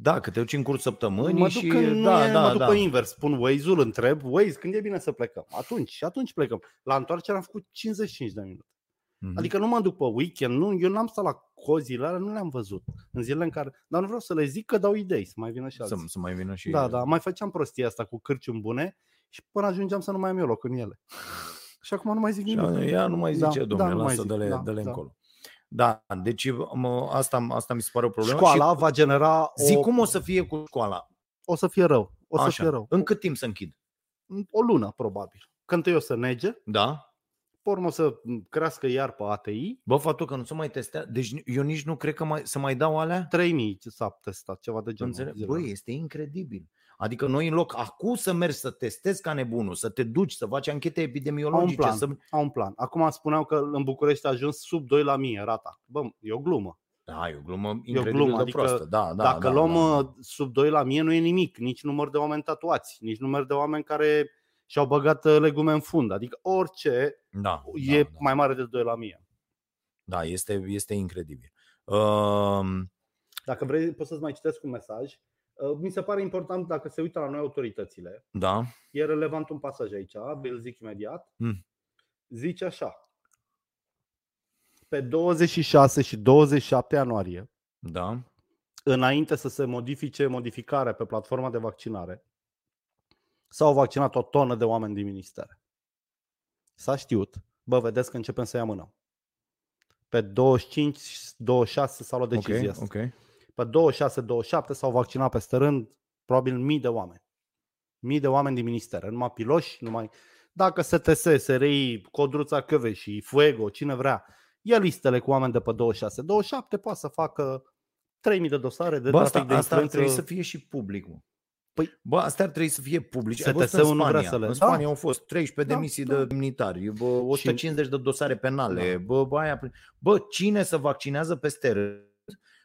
Da, că te duci în curs săptămânii mă și... duc, în, da, da, mă duc da. pe invers, spun Waze-ul, întreb, Waze, când e bine să plecăm? Atunci, și atunci plecăm. La întoarcere am făcut 55 de minute. Mhm. Adică nu mă duc pe weekend, nu, eu n-am stat la cozile alea, nu le-am văzut. În zilele în care, dar nu vreau să le zic că dau idei, să mai vină și să, alții. să mai vină și... Da, da, mai făceam prostia asta cu cârciumi bune și până ajungeam să nu mai am eu loc în ele. Și acum nu mai zic Și nimic. ea nu mai Da, zice, da, domnule, nu mai lasă, zic, dă-le, da, dă-le da. încolo. Da, deci mă, asta, asta mi se pare o problemă. Școala și va genera o, Zic cum o să fie cu școala. o să fie rău. O să Așa. fie rău. În cât timp să închid? O lună, probabil. Când eu să nege, Da? pe urmă o să crească iar pe ATI, Bă, faptul că nu se mai testează, deci eu nici nu cred că mai, să mai dau alea. 3000 s-a testat, ceva de genul. Înțeleg? zilele. Băi, este incredibil. Adică noi în loc acum să mergi să testezi ca nebunul, să te duci, să faci anchete Au un epidemiologice, plan. să... Au un plan. Acum spuneau că în București a ajuns sub 2 la mie rata. Bă, e o glumă. Da, e o glumă E o incredibil glumă, de adică proastă. Da, da, Dacă da, luăm da. uh, sub 2 la mie, nu e nimic. Nici număr de oameni tatuați, nici număr de oameni care și-au băgat uh, legume în fund. Adică orice Da, e da, da. mai mare de 2 la mie. Da, este, este incredibil. Uh, Dacă vrei, poți să-ți mai citesc un mesaj. Uh, Mi se pare important dacă se uită la noi autoritățile. da, E relevant un pasaj aici, îl zic imediat. Hmm. Zice așa. Pe 26 și 27 ianuarie, da, înainte să se modifice modificarea pe platforma de vaccinare, s-au vaccinat o tonă de oameni din ministere. S-a știut. Bă, vedeți că începem să-i amânăm. Pe 25, 26 s-a luat decizia ok, asta. ok. Pe 26-27 s-au vaccinat peste rând probabil mii de oameni. Mii de oameni din ministere, numai piloși, numai... Dacă STS, SRI, Codruța și Fuego, cine vrea, ia listele cu oameni de pe 26-27, poate să facă 3000 de dosare de Bă, trafic asta, de asta ar influență. trebui să fie și public. Mă. Păi- Bă, asta ar trebui să fie public. Ai văzut STS-ul în nu vrea Spania. să le- În Da. Spania au fost 13 Da, demisii da. de demnitari, bă, 150 de dosare penale. Da. Bă, bă, aia, bă, cine se vaccinează peste rând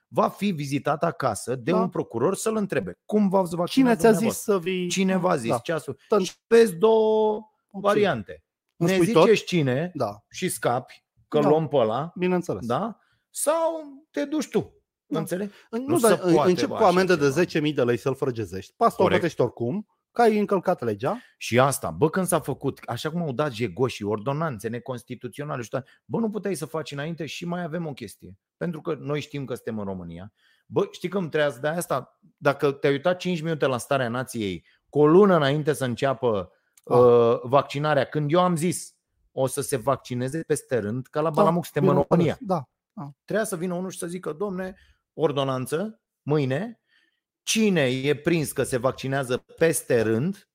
va fi vizitat acasă de Da. un procuror să-l întrebe cum v-ați vaccinat Cine ți-a zis dumneavoastră? să vii? Cine v-a zis Da. ceasul? Tân- Și vezi două Ok. variante. Îmi Ne spui tot? ziceți cine Da, și scapi, că Da. luăm pe ăla, bineînțeles. da? Sau te duci tu. Da. Înțelegi? Nu, Nu nu se dar poate, încep bă, cu așa amendă de ceva. 10.000 de lei să-l frăgezești. Pastor Corect. plătești oricum, că ai încălcat legea. Și asta, bă, când s-a făcut, așa cum au dat jegoșii, ordonanțe neconstituționale și toate, bă, nu puteai să faci înainte și mai avem o chestie. Pentru că noi știm că suntem în România. Bă, știi cum trebuie de asta? Dacă te-ai uitat 5 minute la starea nației, cu o lună înainte să înceapă Ah. uh, vaccinarea, când eu am zis o să se vaccineze peste rând, ca la Balamuc suntem în bineînțeles. România. Da. Trebuia să vină unul și să zică, domne, ordonanță, mâine, cine e prins că se vaccinează peste rând,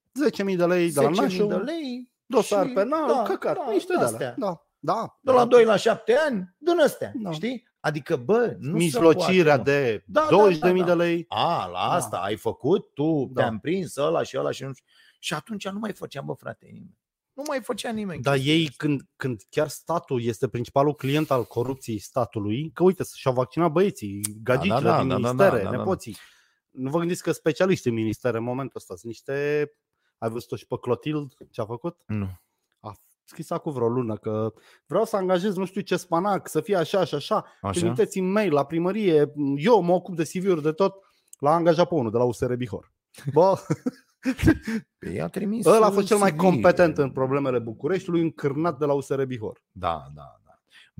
10.000 de lei de la 10.000 nașul, de lei, dosar și- penal, da, căcat, da, niște de astea. alea. Da, da. de la 2 la 7 ani, din astea, Da. știi? Adică, bă, nu Mijlocirea se poate, mă. de Da, da, 20.000 da, da. de lei. A, la Da. asta ai făcut, tu Da. te-am prins ăla și ăla și nu știu. Și atunci nu mai făcea, bă, frate, nimeni. Nu mai făcea nimeni. Dar chestia ei, asta. când, când chiar statul este principalul client al corupției statului, că uite, și-au vaccinat băieții, gagicile da, din da, da, ministere, da, da, da. nepoții. Nu vă gândiți că specialiști în ministere în momentul ăsta sunt niște... Ai văzut-o și pe Clotild ce a făcut? Nu. A scris acum vreo lună că vreau să angajez nu știu ce spanac, să fie așa și așa. Așa? Trimiteți-mi mail la primărie, eu mă ocup de CV-uri de tot. L-a angajat pe unul de la USR Bihor. Bă, *laughs* Păi i-a trimis ăla a fost cel mai CV. competent în problemele Bucureștiului, încârnat de la USR Bihor. Da, da, da.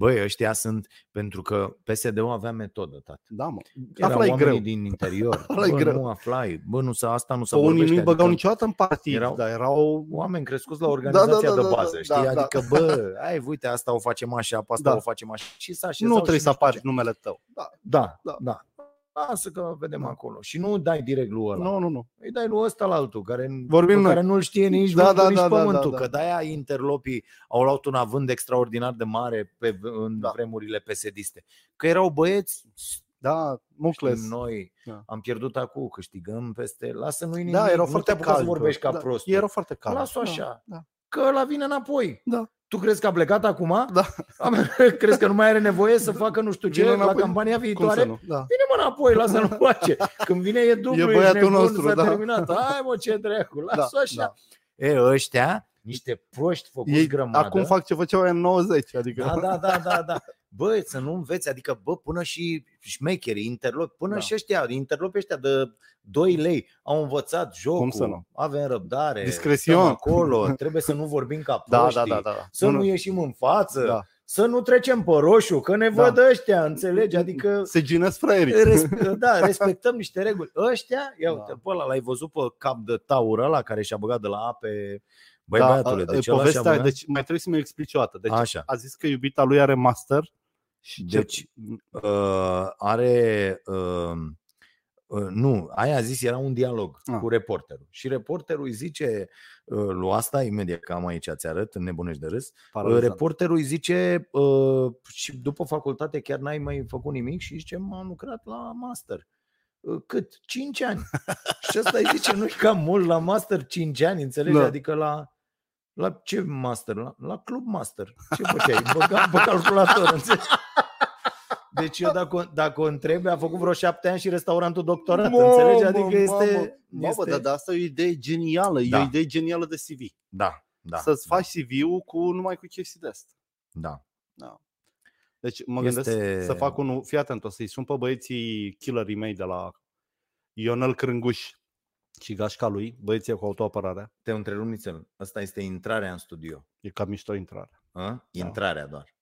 Băi, ăștia sunt, pentru că PSD-ul avea metodă, tată. Da, mă. Erau Aflai oamenii greu. din interior. *laughs* Aflai Bă, greu. nu aflai. Bă, nu, să, asta nu se Că unii vorbește. nu-i băgau adică niciodată în partid, erau- dar erau... Oameni crescuți la organizația da, da, de da, bază, da, știi? da, da. adică, bă, ai, uite, asta o facem așa, pe asta Da. o facem așa. Și s-a așezau Nu și trebuie să știu apari ce. numele tău. Da. Da, Da. da. Da. Lasă că vedem Da. acolo. Și nu dai direct lui ăla. Nu, nu, nu. Îi dai lui ăsta la altul, care, Vorbim pe noi. care nu-l știe nici Da, da, da, nici da, da, pământul. da, da. Că de-aia interlopii au luat un avânt extraordinar de mare pe, în Da. vremurile PSD-iste. Că erau băieți Da, mucles. Știm noi Da. am pierdut acum, câștigăm peste... Lasă, nu-i nimic, Da, erau nu foarte te apuca să calmi. vorbești ca da. prostul. Erau foarte calmi. Lasă-o așa. Da, Că la vine înapoi. Da. Tu crezi că a plecat acum? Da. *laughs* crezi că nu mai are nevoie să facă nu știu ce Vine la înapoi. campania da. Cum viitoare? să nu? Da. Vine mă înapoi, lasă-l face. *laughs* Când vine e dublu, E ești băiatul nebun, nostru, s-a da. terminat. Hai mă, ce dracu, Da, lasă așa. da. E, ăștia, niște proști făcuți Ei grămadă. acum fac ce făceau în 90, adică Da, da, da, da, da. *laughs* Bă, să nu înveți, adică, bă, până și șmecherii, interlopi, până Da. și ăștia, interlopi ăștia de 2 lei au învățat jocul, Cum să nu? avem răbdare, Discrețion. stăm acolo, trebuie să nu vorbim ca *laughs* da, proștii, da, da, da. să nu, ieșim în față, da. să nu trecem pe roșu, că ne Da. văd ăștia, înțelegi? Adică Se ginesc fraierii. Res- *laughs* da, respectăm niște reguli. Ăștia, ia uite, Da. pe ăla l-ai văzut pe cap de taur ăla care și-a băgat de la ape. Băi, da, băiatule, a- deci ăla și-a povestea, băgat. deci mai trebuie să mi explici o dată. Deci Așa. a zis că iubita lui are master și ce- Deci, uh, are uh, uh, nu, aia a zis era un dialog Ah. cu reporterul și reporterul îi zice uh, lui asta, imediat că am aici ți arăt, nebunești de râs, uh, paralizant. reporterul îi zice uh, și după facultate chiar n-ai mai făcut nimic și zice m-am lucrat la master. Uh, Cât? 5 ani. *laughs* și ăsta îi zice, nu-i cam mult la master 5 ani, înțelegi? Da. Adică la la ce master? La, la club master. Ce făceai? Băga pe *laughs* calculator, înțelegi? Deci eu dacă, dacă o întreb, a făcut vreo șapte ani și restaurantul doctorat, Mamă, înțelegi? Adică este... mamă. Mamă, este... dar, dar asta e o idee genială, e Da. o idee genială de CV. Da, da. Să-ți da, faci CV-ul cu numai cu chestii de astea. Da. Da. Deci mă Este- gândesc să fac unul, fii atent, o să-i sun pe băieții killerii mei de la Ionel Crânguș și gașca lui, băieții cu autoapărarea. Te întrerup nițel. Asta este intrarea în studio. E cam mișto intrarea. A? Intrarea doar.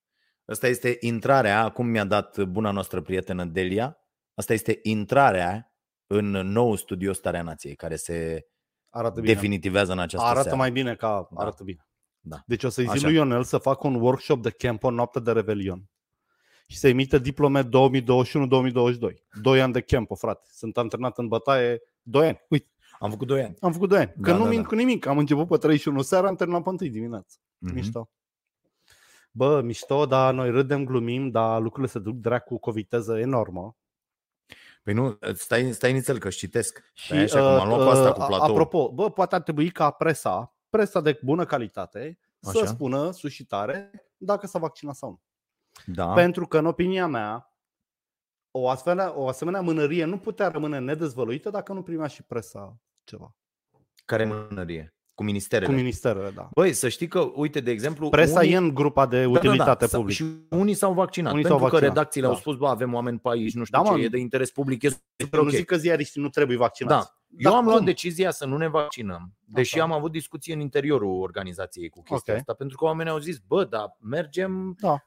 Asta este intrarea, acum mi-a dat buna noastră prietenă Delia, asta este intrarea în nou studio Starea Nației, care se Arată bine. definitivează în această Arată seară. mai bine ca Da. arată bine. Da. Deci o să-i zic Așa. lui Ionel să facă un workshop de camp o noapte de Revelion și să emită diplome 2021-2022. Doi ani de camp, frate. Sunt antrenat în bătaie 2 ani. Uite, Am făcut 2 ani. am făcut 2 ani. Că Da, nu da, mint da. cu nimic. Am început pe 31 seara, am terminat pe 1 dimineață. Mhm. Mișto. Bă, mișto, dar noi râdem, glumim, dar lucrurile se duc dracu cu o viteză enormă. Păi nu, stai, stai nițel că își citesc. Și, Stai așa, cum am luat cu asta cu uh, platou. Apropo, bă, poate ar trebui ca presa, presa de bună calitate, să Așa. spună sus și tare dacă s-a vaccinat sau nu. da. Pentru că, în opinia mea, o asemenea, o asemenea mânărie nu putea rămâne nedezvăluită dacă nu primea și presa ceva. Care mânărie? Cu ministerele. Cu ministerele, da. Băi, să știi că, uite, de exemplu... Presa unii... e în grupa de Da, da, utilitate da. publică. Și unii s-au vaccinat. Unii pentru s-au că vaccinat, redacțiile da. au spus, bă, avem oameni pe aici, nu știu Da, ce, mă. e de interes public. Este Eu ok. nu zic că ziariștii nu trebuie vaccinați. Da. Eu am luat cum? decizia să nu ne vaccinăm, deși Așa. am avut discuții în interiorul organizației cu chestia Ok. asta, pentru că oamenii au zis, bă, da, mergem, Da.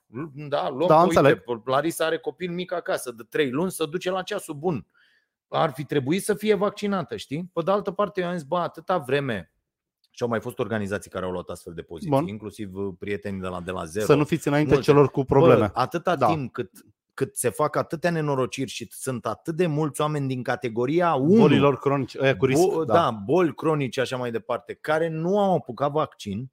da, luăm, Da, uite, înțeleg. Larisa are copil mic acasă, de trei luni, să duce la ceasul bun. Ar fi trebuit să fie vaccinată, știi? Pe de altă parte, eu am zis, bă, atâta vreme, și au mai fost organizații care au luat astfel de poziții, Bun. inclusiv uh, prietenii de la De la Zero. Să nu fiți înainte Multe. celor cu probleme. Bă, atâta Da. timp cât, cât se fac atâtea nenorociri și sunt atât de mulți oameni din categoria 1, Bolilor cronice, ăia cu risc. Bo- da. boli cronice așa mai departe, care nu au apucat vaccin,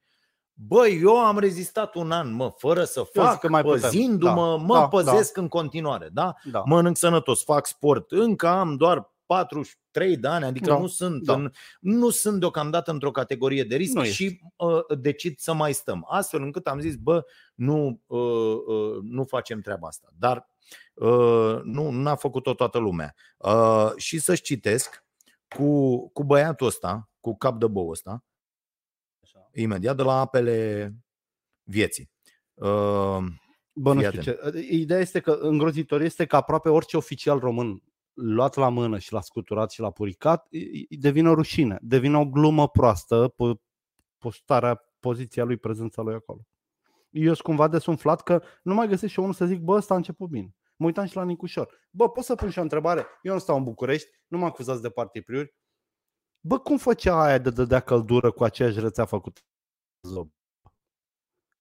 Băi, eu am rezistat un an, mă, fără să Eu zic fac, că mai putem. păzindu-mă, Da, mă da, păzesc în continuare, da? da. Mănânc sănătos, fac sport, încă am doar 43 de ani, adică Da, nu, sunt da. în, nu sunt deocamdată într-o categorie de risc Nu și uh, decid să mai stăm. Astfel încât am zis, bă, nu, uh, uh, nu facem treaba asta. Dar uh, nu n-a făcut-o toată lumea. Uh, și să-și citesc cu, cu băiatul ăsta, cu cap de bou ăsta, Așa. imediat de la apele vieții. Uh, Bă, nu Fii știu ce. Ideea este că îngrozitor este că aproape orice oficial român luat la mână și l-a scuturat și l-a puricat, îi- îi devine o rușine, devine o glumă proastă pe postarea, poziția lui, prezența lui acolo. Eu sunt cumva desumflat că nu mai găsesc și eu unul să zic, bă, ăsta a început bine. Mă uitam și la Nicușor. Bă, pot să pun și o întrebare? Eu nu stau în București, nu mă acuzați de partipriuri. Bă, cum făcea aia de dădea căldură cu aceeași rețea făcută? Zob?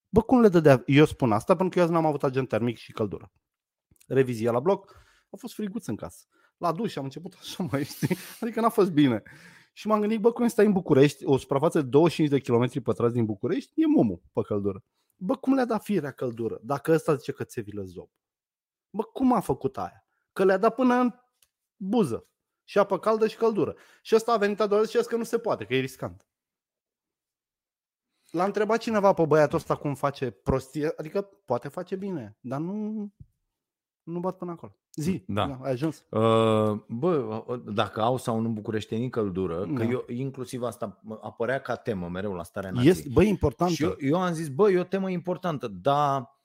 Bă, cum le dădea? Eu spun asta pentru că eu azi n-am avut agent termic și căldură. Revizia la bloc, a fost friguț în casă. La duș am început așa mai, știi? Adică n-a fost bine. Și m-am gândit, bă, cum stai în București, o suprafață de 25 de km pătrați din București, e mumu pe căldură. Bă, cum le-a dat firea căldură? Dacă ăsta zice că țevile zob. Bă, cum a făcut aia? Că le-a dat până în buză. Și apă caldă și căldură. Și ăsta a venit a doua zi și a zis că nu se poate, că e riscant. L-a întrebat cineva pe băiatul ăsta cum face prostie, adică poate face bine, dar nu, nu bat până acolo. Zi, Da. ai ajuns. Uh, Bă, dacă au sau nu bucureștenii căldură, că Da. eu inclusiv asta mă- apărea ca temă mereu la starea nației. Este, bă, e important. Și eu, eu am zis, bă, e o temă importantă, dar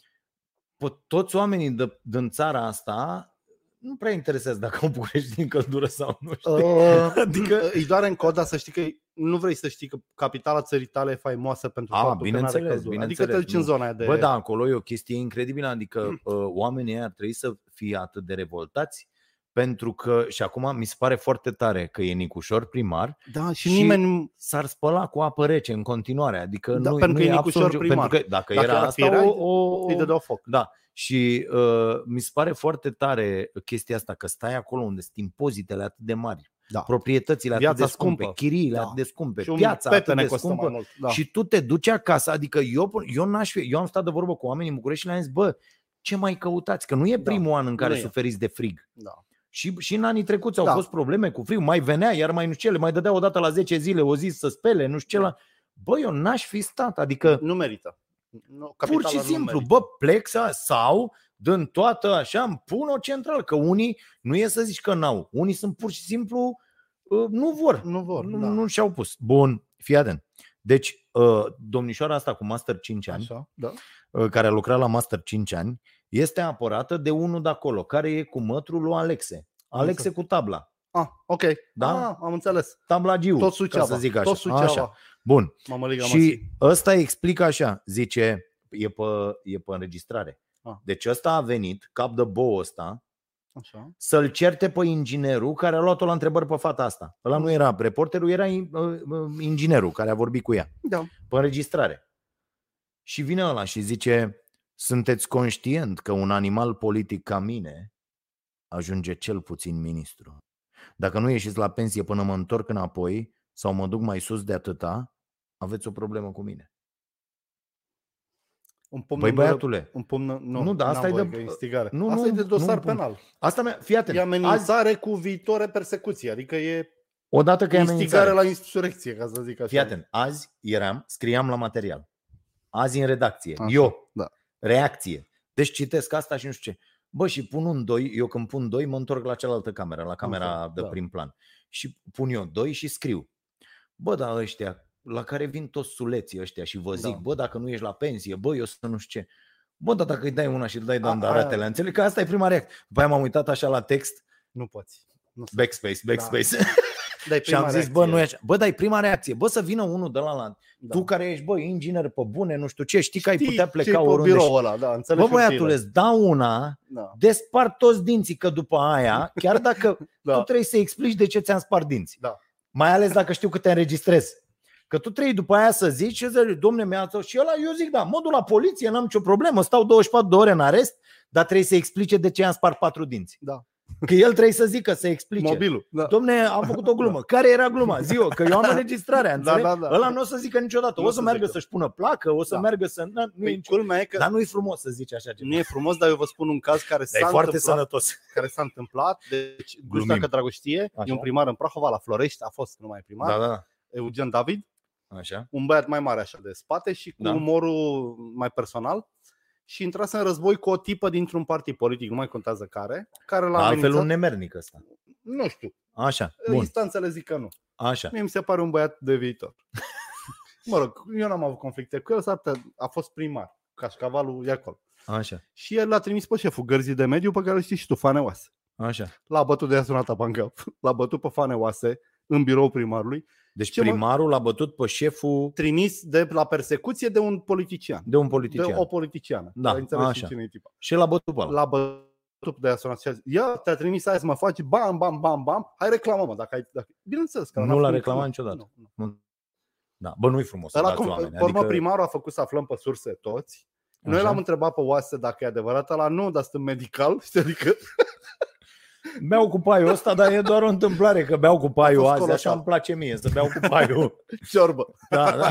pe toți oamenii de, din țara asta nu prea interesează dacă au București din căldură sau nu știu. Uh, *laughs* Adică- adică își doare în cod, dar să știi că nu vrei să știi că capitala țării tale e faimoasă pentru A, faptul că nu are bineînțeles, căldură. Adică te bineînțeles, duci în nu. zona aia de... Bă, da, acolo e o chestie incredibilă, adică uh, oamenii ăia ar trebui să fie atât de revoltați pentru că, și acum mi se pare foarte tare că e Nicușor primar, da și, și- nimeni... s-ar spăla cu apă rece în continuare, adică Da, nu, pentru nu că e e Nicușor absolut, primar. pentru că dacă, Dacă era era asta firea, o, o, Îi dădeau foc. Da, și uh, mi se pare foarte tare chestia asta, că stai acolo unde sunt impozitele atât de mari, Da. proprietățile atât Viața de scumpe, scumpă. chiriile Da. atât de scumpe, Și un piața atât pepene de costă scumpă mai mult. Da. și tu te duci acasă, adică eu, eu, n-aș fi, eu am stat de vorbă cu oamenii în București și le-am zis, bă, ce mai căutați? Că nu e Da, primul an în care nu e. suferiți de frig. da. Și, și în anii trecuți au Da. fost probleme cu frig, mai venea, iar mai nu știu ce, le mai dădea o dată la 10 zile, o zi să spele, nu știu ce. La... Bă, eu n-aș fi stat, adică Nu merită. Nu, pur capitala și nu simplu, merită. bă, plec să- sau dând toată așa, îmi pun o centrală, că unii, nu e să zici că n-au, unii sunt pur și simplu, uh, nu vor, Nu vor, nu, da. nu și-au pus. Bun, fii atent. Deci, uh, domnișoara asta cu Master 5 ani, Așa, da. uh, care a lucrat la Master 5 ani, este apărată de unul de acolo, care e cu mătrul lui Alexe. Alexe cu tabla. Ah, ok. Da? Ah, am înțeles. Tablagiu, Tot ca Suceava. să zic așa. Tot Suceava. așa. Bun. Mamă, liga Și ăsta explică așa, zice, e pe, e pe înregistrare. Ah. Deci ăsta a venit, cap de bou ăsta, Așa. să-l certe pe inginerul care a luat-o la întrebări pe fata asta. Ăla nu era reporterul, era in- uh, uh, inginerul care a vorbit cu ea Da. pe înregistrare. Și vine ăla și zice, sunteți conștient că un animal politic ca mine ajunge cel puțin ministru. Dacă nu ieșiți la pensie până mă întorc înapoi sau mă duc mai sus de atâta, aveți o problemă cu mine. Un pumn Băi în gură- băiatule, Un pumn, în- nu, Nu, da, asta n-am e de- voie, că instigare. nu, asta nu, e de nu dosar un pumn. penal. asta mea, fii atent, E azi, amenințare cu viitoare persecuție, adică e odată că e instigare amenințare, la insurecție, ca să zic așa. fii atent, azi eram, scriam la material, azi în redacție, Așa, eu, da. reacție, deci citesc asta și nu știu ce. Bă, și pun un doi, eu când pun doi mă întorc la cealaltă cameră, la camera Așa, de da. prim plan. Și pun eu doi și scriu. Bă, da, ăștia, la care vin toți suleții ăștia și vă zic, Da. bă, dacă nu ești la pensie, bă, eu să nu știu ce. Bă, dar dacă îi dai una și îl dai A- dandaratele, aia- înțeleg că asta e prima reacție. După aia m-am uitat așa la text, Nu poți. Nu se- backspace, backspace. *laughs* Dai și am prima zis, bă, reacție. nu e așa. Bă, dar e prima reacție. Bă, să vină unul de la, la Da. tu care ești, bă, inginer pe bune, nu știu ce, știi că ai Știi putea ce pleca e pe oriunde. biroul ăla, da, înțelegi Bă, băiatule, știrile. îți dau una, Da. despart toți dinții, că după aia, chiar dacă *laughs* Da. tu trebuie să explici de ce ți-am spart dinții. Da. Mai ales dacă știu că te înregistrezi. Că tu trebuie după aia să zici și zici, domne, mi-a și ăla, eu zic, da, mă duc la poliție, n-am nicio problemă, stau 24 de ore în arest, dar trebuie să explice de ce am spart patru dinți. Da. Că el trebuie să zică, să explice. Mobilul. Da. Domne, am făcut o glumă. *laughs* Care era gluma? Zi-o, că eu am înregistrarea, Da, înțeleg? da, da. Ăla nu o să zică niciodată. Nu O o să să meargă zică. să-și pună placă, o să Da. meargă să... Na, nu e Păi, nicio... culmea e că Dar nu e frumos să zici așa ceva. nu e frumos, dar eu vă spun un caz care Dar e s-a foarte întâmplat, sănătos. care s-a întâmplat. Deci, nu Glumim. știu dacă Dragoș știe, e Așa. un primar în Prahova, la Florești, a fost numai primar, Da, da, Eugen David, așa. un băiat mai mare așa de spate și cu Da. umorul mai personal și intrase în război cu o tipă dintr-un partid politic, nu mai contează care, care l-a Altfel amenințat. un nemernic ăsta. Nu știu, Așa, bun, instanțele zic că nu. așa. Mie mi se pare un băiat de viitor. *laughs* mă rog, eu n-am avut conflicte cu el, s-ar putea- a fost primar, cașcavalul e acolo. Așa, Și el l-a trimis pe șeful gărzii de mediu pe care îl știi și tu, Faneoase. așa. L-a bătut de sunat apa în cap. L-a bătut pe Faneoase, în birou primarului, Deci Ce mă- primarul l-a bătut pe șeful trimis de la persecuție de un politician. de un De politician. o politiciană. Da, Ai înțeles și așa. cine e tipa. Și l-a bătut pe ăla. L-a bătut de a sunat și a zis, ia, te-a trimis azi să mă faci, bam, bam, bam, bam, hai reclamă, mă, dacă ai... Dacă... Bineînțeles că Nu n-a l-a făcut reclamat niciun- niciodată. Nu, nu. Da. Bă, nu-i frumos să Ăla dați cum, oameni. pe urmă Adică, primarul a făcut să aflăm pe surse toți. Noi Așa. l-am întrebat pe oase dacă e adevărat ăla, nu, dar sunt medical, *laughs* știi, adică Beau cu paiul ăsta, dar e doar o întâmplare că beau cu paiul fost azi, colosal. așa îmi place mie să beau cu paiul. *laughs* ciorbă. Da, da.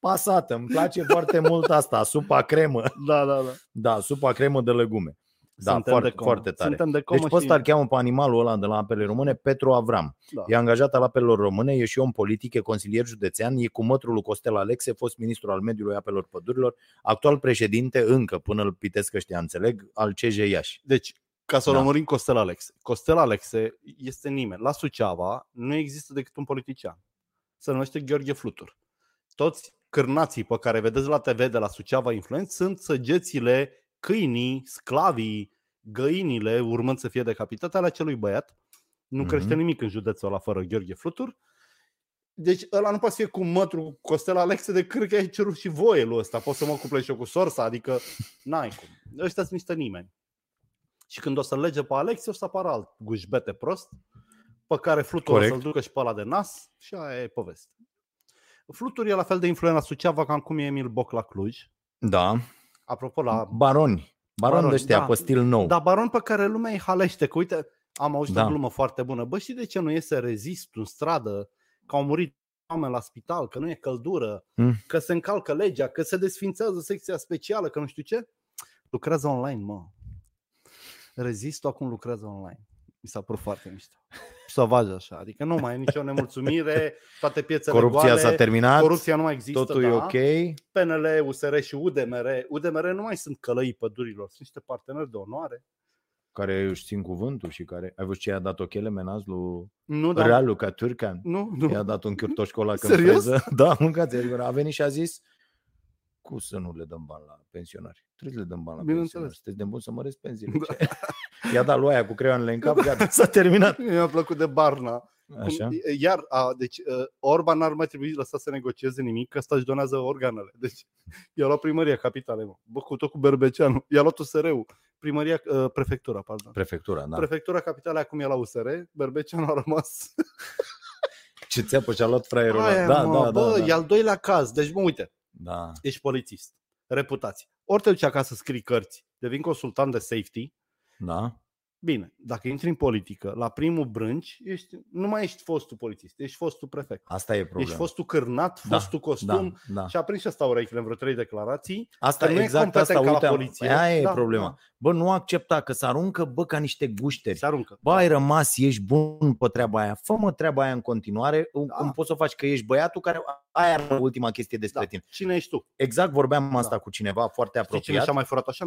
Pasată, îmi place foarte mult asta, supa cremă. Da, da, da. Da, supa cremă de legume. Da, Suntem foarte, de comă. foarte tare. Suntem de comă Deci pe ăsta și... îl cheamă pe animalul ăla de la apele române Petru Avram. Da. E angajat al apelor române, e și om politic, e consilier județean, e cu mătrul lui Costel Alexe, fost ministru al mediului apelor pădurilor, actual președinte încă, până îl pitesc ăștia, înțeleg, al CJ Iași. Deci, ca să o Da. lămurim Costel Alexe. Costel Alexe este nimeni. La Suceava nu există decât un politician. Se numește Gheorghe Flutur. Toți cârnații pe care vedeți la TV de la Suceava Influență sunt săgețile câinii, sclavii, găinile, urmând să fie decapitate ale acelui băiat. Nu Mhm. crește nimic în județul ăla fără Gheorghe Flutur. Deci ăla nu poate să fie cu mătru Costel Alexe de cred că ai cerut și voie lui ăsta. Pot să mă cuple și eu cu sorsa, adică n-ai cum. Ăștia sunt niște nimeni. Și când o să lege pe Alexe, o să apară alt gușbete prost, pe care Flutur Corect. o să-l ducă și pe ăla de nas și aia e poveste. Flutur e la fel de influent la Suceava ca cum e Emil Boc la Cluj. Da, Apropo la... baroni. Baron Baroni, de ăștia, da. pe stil nou. Dar baron pe care lumea îi halește, că uite, am auzit Da. o glumă foarte bună. Bă, știi de ce nu iese rezist în stradă, că au murit oameni la spital, că nu e căldură, Mm. că se încalcă legea, că se desfințează secția specială, că nu știu ce? Lucrează online, mă. Rezistul acum lucrează online. Mi s-a părut foarte mișto. Savaj așa, adică nu mai e nicio nemulțumire, toate piețele Corupția goale, s-a terminat, corupția nu mai există, totul da. e ok. PNL, USR și UDMR. UDMR nu mai sunt călăii pădurilor, sunt niște parteneri de onoare. care își țin cuvântul și care... Ai văzut ce i-a dat ochele menaz lui Nu, da. da. Ralu ca Turcan? Nu, nu. I-a dat un chiurtoș ăla când Serios? freză. Da, mâncați adică a venit și a zis cum să nu le dăm bani la pensionari? Trebuie să le dăm bani la Bineînțeles. pensionari. Sunteți de bun să măresc pensiile. Da. *laughs* I-a dat lui aia cu creioanele în cap, gata, s-a terminat. Mi-a plăcut de Barna. Așa. Cum, iar, a, deci, uh, Orban n-ar mai trebui lăsat să negocieze nimic, că ăsta își donează organele. Deci, i-a luat primăria capitalei, mă. Bă, cu tot cu Berbeceanu. I-a luat USR-ul. Primăria, uh, prefectura, pardon. Prefectura, da. Prefectura capitalei acum e la USR, Berbeceanu a rămas. Ce țeapă și-a luat fraierul ăla. Aia, Da, mă, da, bă, da, e da. al doilea caz. Deci, mă, uite, da. ești polițist, reputație. Ori te duci acasă să scrii cărți, devin consultant de safety, Da. Bine, dacă intri în politică, la primul brânci, ești, nu mai ești fostul polițist, ești fostul prefect. Asta e problema. Ești fostul cârnat, Da, fostul costum Da, da. și a prins și asta urechile în vreo trei declarații. Asta că nu e exact asta, competent ca la uite, poliție. aia e Da, problema. da. Bă, nu accepta că se aruncă, bă, ca niște gușteri. Se aruncă. Bă, ai rămas, ești bun pe treaba aia. Fă-mă treaba aia în continuare. Da. Da. Cum poți să o faci? Că ești băiatul care... Aia era ultima chestie despre Da. tine. Cine ești tu? Exact vorbeam asta Da. cu cineva foarte Știi cine apropiat. și-a mai furat așa?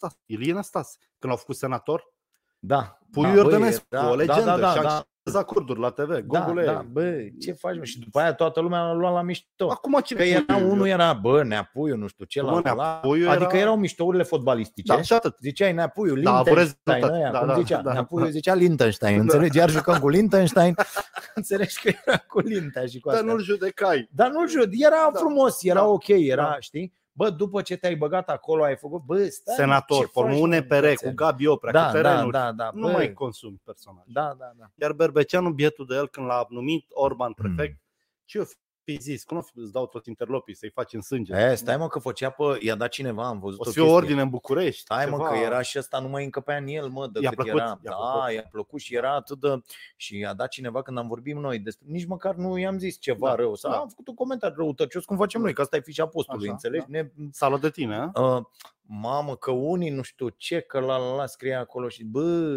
Năstas. Ilie Năstas. Când l-au făcut senator, Da. Puiu da, Iordănescu, era- o legendă. Da, da, și da, a da. da. acorduri la TV. Da, Gogule. da, bă, ce faci? Mă? Și după aia toată lumea l-a luat la mișto. Acum cine Că era Puiu? unul era, bă, neapuiu, nu știu ce, Bă, la, la, Neapuiu Adică era- erau miștourile fotbalistice. Da, și atât. Ziceai Neapuiu, Da, Liechtenstein, avurez dreptate. ăia, Da, cum da, zicea? da, Neapuiu da. zicea Liechtenstein, înțelegi? Iar jucăm cu Liechtenstein. *laughs* Înțelegi că era cu Lintea și cu Dar astea. nu-l judecai. Dar nu jud, era Da. frumos, era Da. ok, era, Da. știi? Bă, după ce te-ai băgat acolo, ai făcut, bă, stai, ce Senator, formă faci, un mă, EPR bățel? cu Gabi Oprea, da, cu da, terenuri. da, da, Nu bă, mai consumi personaj. Da, da, da. Iar Berbeceanu, bietul de el, când l-a numit Orban prefect, Mm. ce o fi zis? Cum o fi, îți dau tot interlopii să-i faci în sânge? E, stai mă că făcea pe, i-a dat cineva, am văzut o să o fie o chestie. ordine în București. Stai mă ceva. că era și ăsta, nu mai încăpea în el, mă, de I-a cât plăcut, era. i-a da, plăcut. i-a plăcut și era atât de... Și i-a dat cineva când am vorbit noi despre... Nici măcar nu i-am zis ceva Da, rău. Sau da. am făcut un comentariu răutăcios, cum facem noi, că asta e fișa postului, Așa, înțelegi? da. Ne, S-a luat de tine, a? uh, mamă, că unii nu știu ce, că la la la scrie acolo și bă,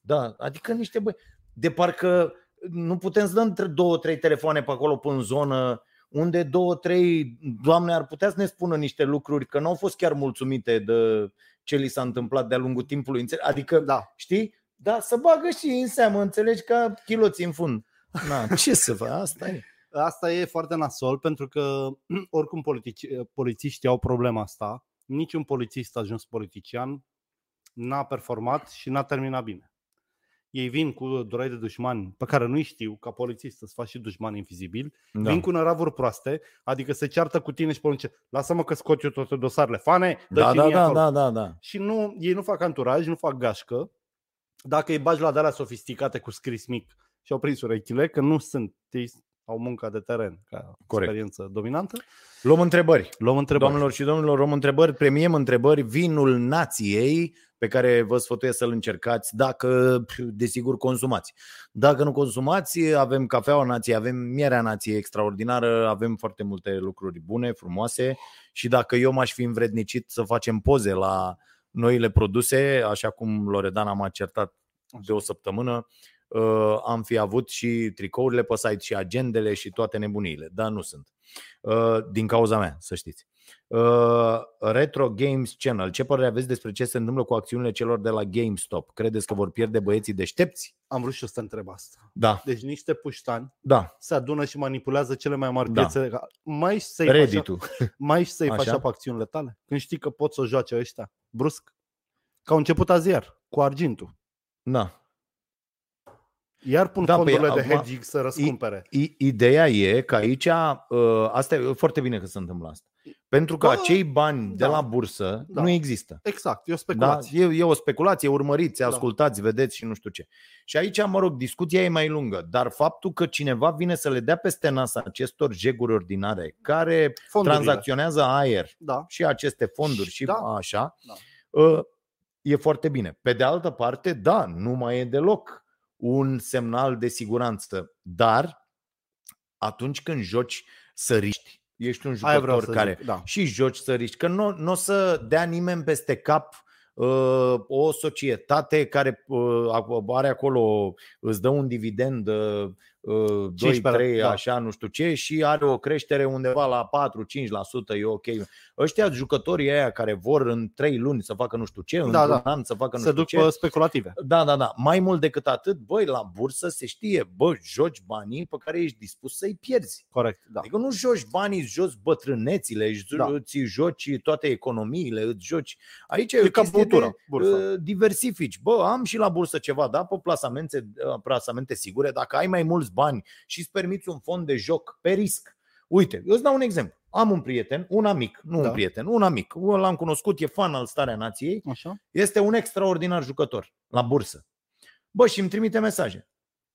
da, adică niște băi, de parcă nu putem să dăm tre- două, trei telefoane pe acolo, pe în zonă, unde două, trei doamne ar putea să ne spună niște lucruri, că nu au fost chiar mulțumite de ce li s-a întâmplat de-a lungul timpului. înțe- Adică, Da. știi? Da, să bagă și în seamă, înțelegi, ca chiloții în fund. Na, *laughs* ce să fac, asta e. Asta e foarte nasol pentru că *clears throat* oricum politici, polițiștii au problema asta. Niciun polițist ajuns politician n-a performat și n-a terminat bine. Ei vin cu durai de dușmani pe care nu-i știu, ca polițist să-ți faci și dușmani invizibili, Da. vin cu năravuri proaste, adică se ceartă cu tine și porunce, lasă-mă că scot eu toate dosarele, fane, dă Da, și da, mie da, acolo." da, da, da. Și nu, ei nu fac anturaj, nu fac gașcă. Dacă îi bagi la de sofisticate cu scris mic și au prins urechile, că nu sunt, ei au munca de teren ca Corect. experiență dominantă, Luăm întrebări. luăm întrebări. Doamnelor și domnilor, luăm întrebări, premiem întrebări, vinul nației pe care vă sfătuiesc să-l încercați dacă, desigur, consumați. Dacă nu consumați, avem cafeaua nației, avem mierea nației extraordinară, avem foarte multe lucruri bune, frumoase și dacă eu m-aș fi învrednicit să facem poze la noile produse, așa cum Loredana m-a certat de o săptămână, uh, am fi avut și tricourile pe site și agendele și toate nebuniile, dar nu sunt. Uh, din cauza mea, să știți. Uh, Retro Games Channel. Ce părere aveți despre ce se întâmplă cu acțiunile celor de la GameStop? Credeți că vor pierde băieții deștepți? Am vrut și eu să te întreb asta. Da, Deci niște puștani da. se adună și manipulează cele mai mari Da. piețe. Mai ești să-i faci, Reddit-ul. mai ești să-i faci Așa? apă acțiunile tale? Când știi că pot să o joace ăștia, brusc. Că au început azi iar, cu argintul. Da. Iar pun Da, da, păi, fondurile de acum- hedging să răscumpere. I- Ideea e că aici, uh, asta e foarte bine că se întâmplă asta. Pentru că Bă, acei bani de da. la bursă Da. nu există. Exact, e o Da? speculație. E, e o speculație, urmăriți, Da. ascultați, vedeți și nu știu ce. Și aici, mă rog, discuția e mai lungă, dar faptul că cineva vine să le dea peste nas acestor jeguri ordinare care Fondurile. tranzacționează aer Da. și aceste fonduri și Da. așa, Da. ă, e foarte bine. Pe de altă parte, da, nu mai e deloc un semnal de siguranță, dar atunci când joci săriști, ești un Aia vreau jucător să care zic, da. și joci săriști, că nu, nu o să dea nimeni peste cap uh, o societate care uh, are acolo, îți dă un dividend uh, 2, 15%, 3, da. așa, nu știu ce, și are o creștere undeva la 4-5%, e ok. Ăștia jucătorii aia care vor în 3 luni să facă nu știu ce, în Da, da, da. an să facă nu Se știu duc ce. pe speculative. Da, da, da. Mai mult decât atât, băi, la bursă se știe, bă, joci banii pe care ești dispus să-i pierzi. Corect, da. Adică nu joci banii, îți joci bătrânețile, îți Da. îți joci toate economiile, îți joci... Aici e, E o ca chestie băutură, de, bursa. uh, diversifici. Bă, am și la bursă ceva, da, pe plasamente, uh, plasamente sigure. Dacă ai mai mulți bani și îți permiți un fond de joc pe risc. Uite, eu îți dau un exemplu. Am un prieten, un amic, nu Da. un prieten, un amic. L-am cunoscut, e fan al Starea Nației. Așa? Este un extraordinar jucător la bursă. Bă, și îmi trimite mesaje.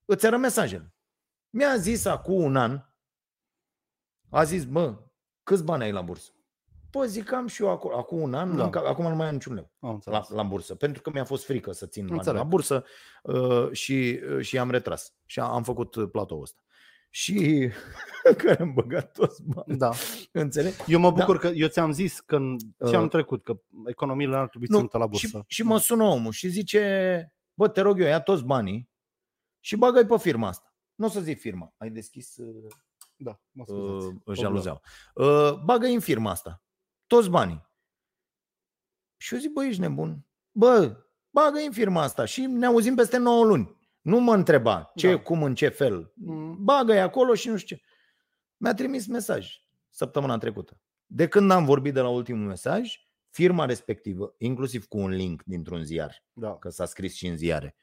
Îți arăt mesajele. Mi-a zis acum un an, a zis, bă, câți bani ai la bursă? Bă, zic, am și eu acolo, acum un an, Da. da. acum nu mai am niciun leu Am la, înțeles. la bursă, pentru că mi-a fost frică să țin bani Înțeleg. la bursă uh, și, uh, și am retras. Și am făcut uh, platoul ăsta. Și *laughs* care am băgat toți bani. Da. Înțelegi? Eu mă bucur că eu ți-am zis că în Uh, ce am trecut, că economiile n-ar trebui ținute la bursă. și, și mă sună omul și zice, bă, te rog eu, ia toți banii și bagă-i pe firma asta. Nu o să zic firma, ai deschis uh, Da, mă scuzați. uh, jaluzeaua. Uh, bagă-i în firma asta, toți banii. Și eu zic, bă, ești nebun? Bă, bagă în firma asta și ne auzim peste 9 luni. Nu mă întreba ce, Da. cum, în ce fel. Mm. Bagă-i acolo și nu știu ce. Mi-a trimis mesaj săptămâna trecută. De când am vorbit de la ultimul mesaj, firma respectivă, inclusiv cu un link dintr-un ziar, Da. că s-a scris și în ziare,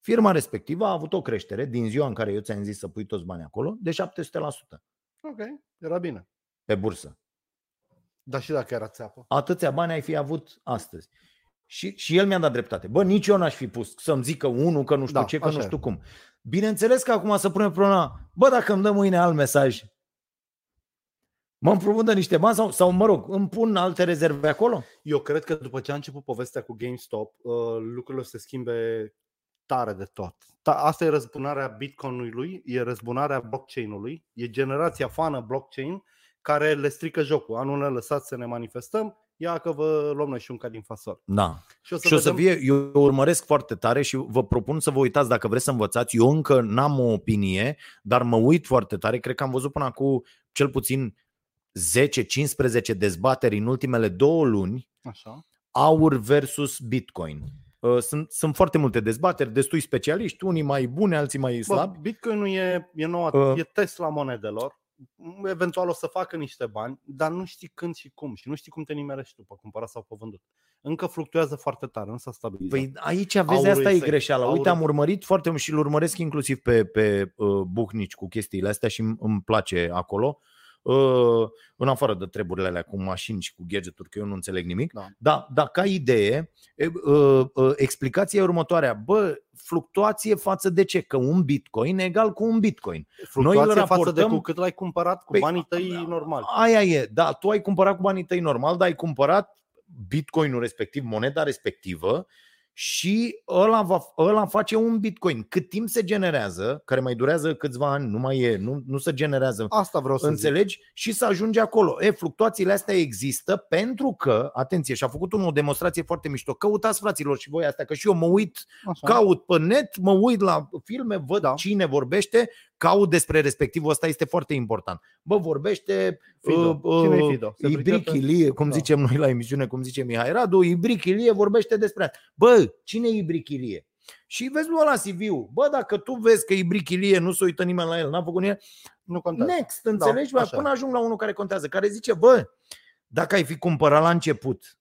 firma respectivă a avut o creștere din ziua în care eu ți-am zis să pui toți banii acolo, de 700% Ok, era bine. pe bursă. Dar și dacă era țeapă. Atâția bani ai fi avut astăzi. Și, și el mi-a dat dreptate. Bă, nici eu n-aș fi pus să-mi zică unul că nu știu Da, ce, că așa nu e. știu cum. Bineînțeles că acum să punem problema, bă, dacă îmi dă mâine alt mesaj, mă împrumută niște bani sau, sau, mă rog, îmi pun alte rezerve acolo? Eu cred că după ce a început povestea cu GameStop, uh, lucrurile o să se schimbe tare de tot. Ta- Asta e răzbunarea Bitcoinului, e răzbunarea blockchain-ului, e generația fană blockchain care le strică jocul. Anul ne lăsați să ne manifestăm, ia că vă luăm noi și un ca din fasol. Da. Și o să, și o să vedem- fie, eu urmăresc foarte tare și vă propun să vă uitați dacă vreți să învățați. Eu încă n-am o opinie, dar mă uit foarte tare. Cred că am văzut până acum cel puțin 10-15 dezbateri în ultimele două luni Așa. aur versus Bitcoin. Uh, Sunt, sunt foarte multe dezbateri, destui specialiști, unii mai buni, alții mai Bă, slabi. Bitcoinul e, e, noua, Uh. e Tesla monedelor. Eventual o să facă niște bani, dar nu știi când și cum și nu știi cum te nimerești tu pe cumpărat sau pe vândut. Încă fluctuează foarte tare, nu s-a stabilizat. Păi aici vezi, Aurul asta e este- greșeala. Uite, aurul- am urmărit foarte mult și îl urmăresc inclusiv pe, pe uh, buhnici cu chestiile astea și îmi- îmi place acolo. Uh, în afară de treburile alea cu mașini și cu gadgeturi, că eu nu înțeleg nimic. Da. Da, da ca idee, e, uh, uh, explicația e următoarea. Bă, fluctuație față de ce? Că un bitcoin e egal cu un bitcoin. Fluctuație îl față de raportăm- cu cât l-ai cumpărat cu Păi, banii tăi normal. Aia e, da, tu ai cumpărat cu banii tăi normal, dar ai cumpărat bitcoinul respectiv, moneda respectivă și ăla, va, ăla face un bitcoin. Cât timp se generează, care mai durează câțiva ani, nu mai e, nu, nu se generează Asta vreau să zic. Înțelegi? Și să ajunge acolo. E, fluctuațiile astea există pentru că, atenție, și-a făcut unul o demonstrație foarte mișto. Căutați fraților și voi astea, că și eu mă uit, Așa. caut pe net, mă uit la filme, văd Da. da. cine vorbește, caut despre respectivul ăsta, este foarte important. Bă, vorbește Fido. Cine e Fido? Se Ibric pricepe? Ilie, cum Da. zicem noi la emisiune, cum zice Mihai Radu, Ibric Ilie vorbește despre asta. Bă, cine e Ibric Ilie? Și vezi lui ăla CV-ul. Bă, dacă tu vezi că Ibric Ilie nu se uită nimeni la el, n-a făcut nimeni, Nu contează. Next, înțelegi? Da, așa Până ajung la unul care contează, care zice, bă, dacă ai fi cumpărat la început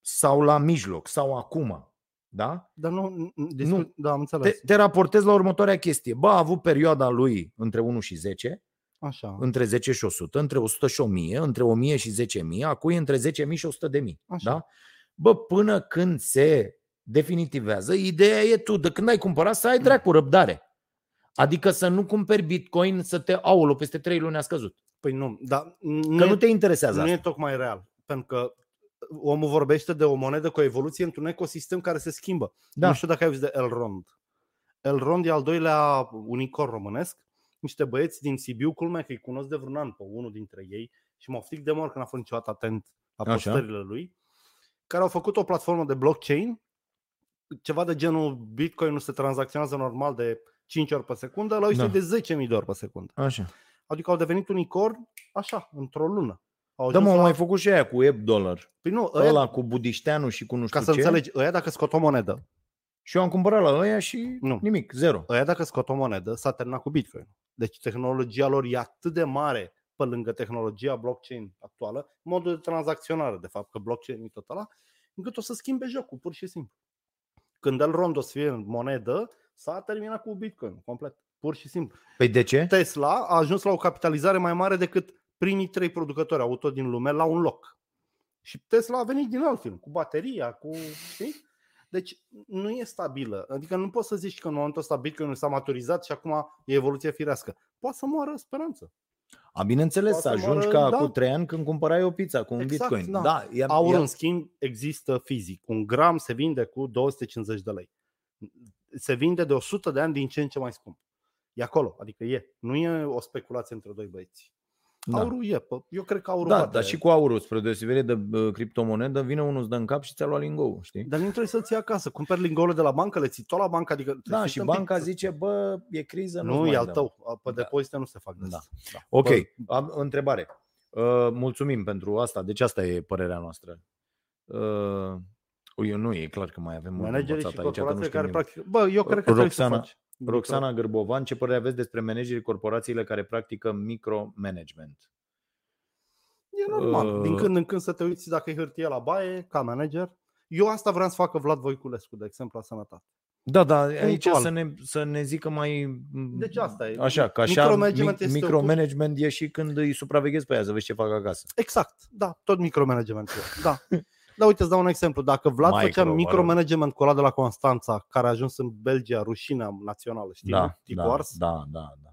sau la mijloc sau acum, da? Dar nu, discut, Nu. da, am Te, înțeles. te raportezi la următoarea chestie. Bă, a avut perioada lui între 1 și 10, Așa. între 10 și 100, între 100 și 1000, între 1000 și 10.000, acum e între 10.000 și 100.000. Așa. Da? Bă, până când se definitivează, ideea e tu, de când ai cumpărat, să ai dracu răbdare. Adică să nu cumperi bitcoin să te aulă peste 3 luni a scăzut. Păi nu, dar Că nu, nu e, te interesează nu asta. e tocmai real. Pentru că omul vorbește de o monedă cu o evoluție într-un ecosistem care se schimbă. Da. Nu știu dacă ai auzit de Elrond. Elrond e al doilea unicorn românesc. Niște băieți din Sibiu, culmea că îi cunosc de vreun an pe unul dintre ei și mă fric de mor că n-a fost niciodată atent la Așa. postările lui, care au făcut o platformă de blockchain, ceva de genul Bitcoin nu se tranzacționează normal de 5 ori pe secundă, la Da. da. de 10.000 de ori pe secundă. Așa. Adică au devenit unicorn așa, într-o lună. Au Da, ajuns mă, au la... mai făcut și aia cu Eb Dollar. Păi nu, ăia, Ăla cu Budișteanu și cu nu știu ca să ce. înțelegi, ăia dacă scot o monedă, Și eu am cumpărat la ăia și Nu. nimic, zero. ăia dacă scot o monedă, s-a terminat cu Bitcoin. Deci tehnologia lor e atât de mare pe lângă tehnologia blockchain actuală, modul de tranzacționare, de fapt, că blockchain e tot ăla, încât o să schimbe jocul, pur și simplu. Când el rond o să fie în monedă, s-a terminat cu Bitcoin, complet, pur și simplu. Păi de ce? Tesla a ajuns la o capitalizare mai mare decât primii trei producători auto din lume la un loc. Și Tesla a venit din alt film, cu bateria, cu. Știi? Deci nu e stabilă. Adică nu poți să zici că în momentul ăsta Bitcoin s-a maturizat și acum e evoluție firească. Poate să moară speranță. A, bineînțeles, să Poate să ajungi moară, ca da. cu trei ani când cumpărai o pizza cu un Exact, bitcoin. da. da e, Aur, e, în schimb, există fizic. Un gram se vinde cu 250 de lei. Se vinde de 100 de ani din ce în ce mai scump. E acolo, adică e. Nu e o speculație între doi băieți. Da. Aurul e. pă- Eu cred că aurul Da, bate. dar și cu aurul, spre deosebire de uh, criptomonedă, vine unul îți dă în cap și ți-a luat lingou, știi? Dar nu trebuie să-l ții acasă. Cumperi lingoule de la bancă, le ții tot la bancă. Adică Da, trebuie și să te banca împic- zice, bă, e criză, nu Nu, mai e al dăm. tău. Pe Da. depozite nu se fac des. Da. Da. Ok, Bă, am întrebare. Uh, mulțumim pentru asta, deci asta e părerea noastră. Uh, eu nu e clar că mai avem mult de Managerii învățat și aici, că nu corporațiile știm care nimic. practică... Bă, eu cred că trebuie să Roxana- faci. Roxana Gârbovan, ce părere aveți despre managerii corporațiile care practică micromanagement? E normal. Uh, Din când în când să te uiți dacă e hârtie la baie, ca manager. Eu asta vreau să facă Vlad Voiculescu, de exemplu, la sănătate. Da, da, aici Punctual. să ne, să ne zică mai... Deci asta e. Așa, că așa Micromanagement mi- este micromanagement e și când îi supraveghezi pe aia să vezi ce fac acasă. Exact, da, tot micromanagement. Da. *laughs* Da, uite, îți dau un exemplu. Dacă Vlad Micro, făcea mă rog. micromanagement cu ăla de la Constanța, care a ajuns în Belgia, rușinea națională, știi? nu? Da, Tipul da, ars, da, da, da.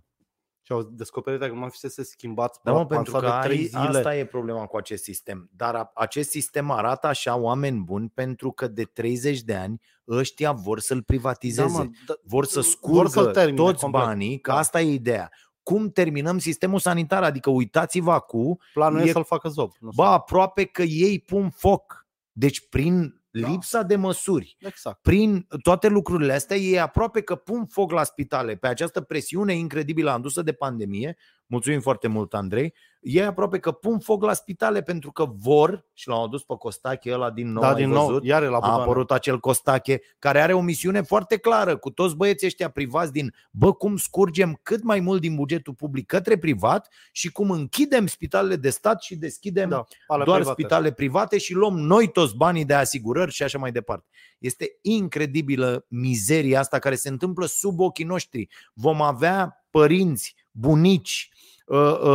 și au descoperit că mai fusese schimbat Da, mă, pansa pentru că de trei ai, zile. asta e problema cu acest sistem. Dar a- acest sistem arată așa oameni buni pentru că de 30 de ani ăștia vor să-l privatizeze. Da, mă, da, vor să vor scurgă să-l termine toți complet. banii, că Da. asta e ideea. Cum terminăm sistemul sanitar? Adică uitați-vă acum, Planul e, e- să-l facă zob. Nu bă, să- aproape că ei pun foc. Deci prin Da. lipsa de măsuri, Exact. prin toate lucrurile astea, ei aproape că pun foc la spitale. Pe această presiune incredibilă adusă de pandemie, mulțumim foarte mult, Andrei, ei aproape că pun foc la spitale pentru că vor, și l-au adus pe Costache ăla din nou, da, ai din nou, văzut? iar la a apărut acel Costache care are o misiune foarte clară cu toți băieții ăștia privați din bă, cum scurgem cât mai mult din bugetul public către privat și cum închidem spitalele de stat și deschidem da, ale doar private. spitale private și luăm noi toți banii de asigurări și așa mai departe. Este incredibilă mizeria asta care se întâmplă sub ochii noștri. Vom avea părinți, bunici, uh, uh,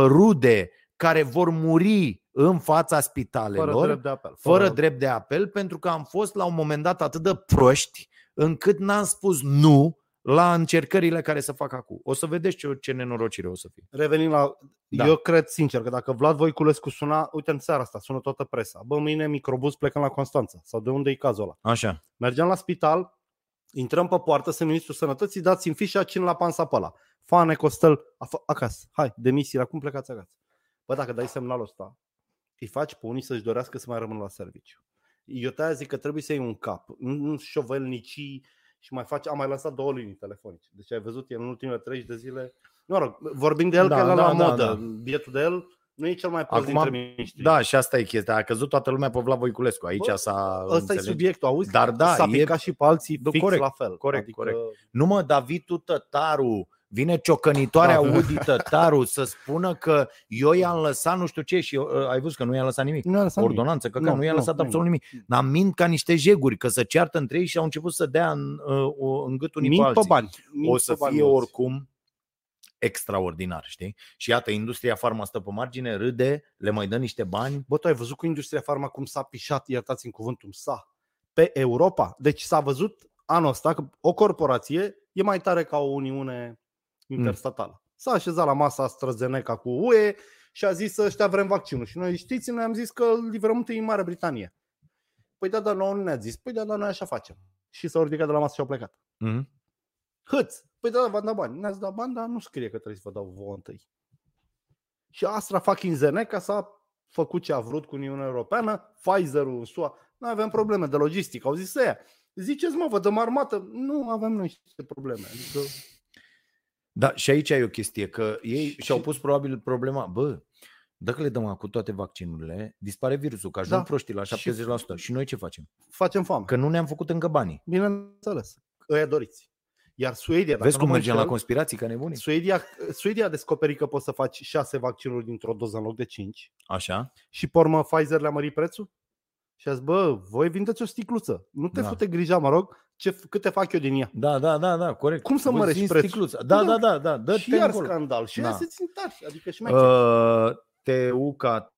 rude care vor muri în fața spitalelor Fără drept de apel. fără drept de apel pentru că am fost la un moment dat atât de proști încât n-am spus nu la încercările care să fac acum. O să vedeți ce, ce nenorocire o să fie. Revenim la... Da. Da. Eu cred sincer că dacă Vlad Voiculescu suna, uite în seara asta, sună toată presa. Bă, mâine microbus plecăm la Constanța. Sau de unde e cazul ăla? Așa. Mergeam la spital, intrăm pe poartă, sunt ministrul sănătății, dați-mi fișa, cine la pansa pe ăla. Fane, Costel, af- acasă. Hai, demisiile, acum plecați acasă. Bă, dacă dai semnalul ăsta, îi faci pe unii să-și dorească să mai rămână la serviciu. Eu te zic că trebuie să iei un cap, nu nu șovelnicii și mai faci, am mai lansat două linii telefonice. Deci ai văzut, el în ultimele 30 de zile, mă rog, vorbim de el Da, că el da, la da, modă, da. bietul de el nu e cel mai prost Acum, dintre miniștri. Da, și asta e chestia. A căzut toată lumea pe Vlad Voiculescu. Aici Bă, s-a Ăsta e înțelegi? subiectul, auzi? Dar da, S-a e- picat și pe alții Da, fix corect, la fel. corect, adică, corect. Nu mă, Davidu Tătaru, vine ciocănitoarea Da. Udi *laughs* Tătaru să spună că eu i-am lăsat nu știu ce și uh, ai văzut că nu i-am lăsat nimic. Nu a lăsat nimic. Ordonanță, că, că Nu, nu i-a nu, lăsat nu, absolut nu. nimic. Dar mint ca niște jeguri, că se ceartă între ei și au început să dea în, uh, în gât unii Mint pe pe alții. bani. mint o pe să bani fie mulți. oricum extraordinar, știi? Și iată, industria farma stă pe margine, râde, le mai dă niște bani. Bă, tu ai văzut cu industria farma cum s-a pișat, iertați-mi cuvântul, sa, pe Europa? Deci s-a văzut anul ăsta că o corporație e mai tare ca o uniune interstatală. S-a așezat la masa AstraZeneca cu UE și a zis ăștia vrem vaccinul. Și noi știți, noi am zis că livrăm întâi în Marea Britanie. Păi da, dar nouă nu ne-a zis. Păi da, dar noi așa facem. Și s-au ridicat de la masă și au plecat. Mm-hmm. Hâț! Păi da, v-am dat bani. Ne-ați dat bani, dar nu scrie că trebuie să vă dau vouă întâi. Și Astra fucking Zeneca s-a făcut ce a vrut cu Uniunea Europeană, Pfizer-ul în SUA. Noi avem probleme de logistică. Au zis ăia, ziceți mă, vă dăm armată. Nu avem noi niște probleme. Adică, Da, și aici e o chestie, că ei Și- și-au pus probabil problema, bă, dacă le dăm acum toate vaccinurile, dispare virusul, că ajung Da. proștii la Și- 70%. Și noi ce facem? facem foame. Că nu ne-am făcut încă banii. Bineînțeles. Ăia doriți. Iar Suedia, dacă Vezi nu cum mă mergem la înșel, conspirații ca nebuni? Suedia, Suedia a descoperit că poți să faci șase vaccinuri dintr-o doză în loc de cinci. Așa? Și pe urmă Pfizer le-a mărit prețul? Și a zis, bă, voi vindeți o sticluță. Nu te Da. fute grija, mă rog, ce, câte fac eu din ea. Da, da, da, da, corect. Cum să Voi mărești zinți prețul? sticluța. Da, da, da, da, dă și iar scandal. Și Da. da. se țin tari. Adică și mai Uh, Teuca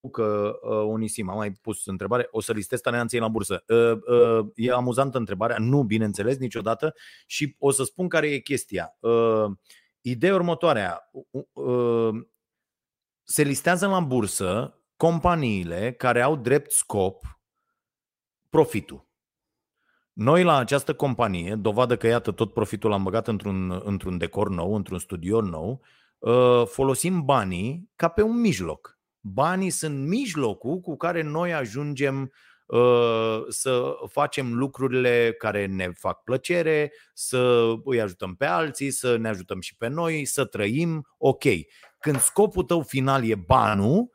că uh, Unisim, am mai pus întrebare, o să listez talenții la bursă. Uh, uh, e amuzantă întrebarea, nu, bineînțeles, niciodată și o să spun care e chestia. Uh, ideea următoarea, uh, uh, se listează la bursă companiile care au drept scop profitul. Noi la această companie, dovadă că iată tot profitul l-am băgat într-un, într-un decor nou, într-un studio nou, uh, folosim banii ca pe un mijloc. Banii sunt mijlocul cu care noi ajungem uh, să facem lucrurile care ne fac plăcere, să îi ajutăm pe alții, să ne ajutăm și pe noi, să trăim, ok. Când scopul tău final e banul,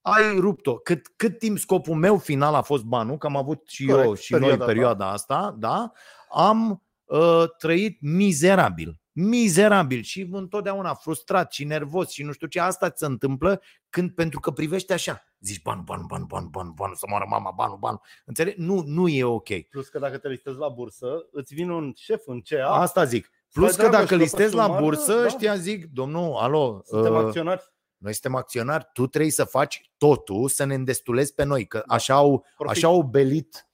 ai rupt-o. Cât, cât timp scopul meu final a fost banul, că am avut și Corect, eu și noi perioada perioada asta, da, am uh, trăit mizerabil. Mizerabil și întotdeauna frustrat și nervos și nu știu ce. Asta ți se întâmplă când, pentru că privești așa. Zici banul, banul, banul, banul, banul, banul, să moară mama, banul, banul. Înțelegi? Nu, nu e ok. Plus că dacă te listezi la bursă, îți vine un șef în CEA, Asta zic. Plus Stai că treabă dacă și listezi după la sumară, bursă, da. știa, zic, domnul, alo, suntem uh, acționari. noi suntem acționari, tu trebuie să faci totul să ne îndestulezi pe noi, că așa au, Profit. așa au belit Da.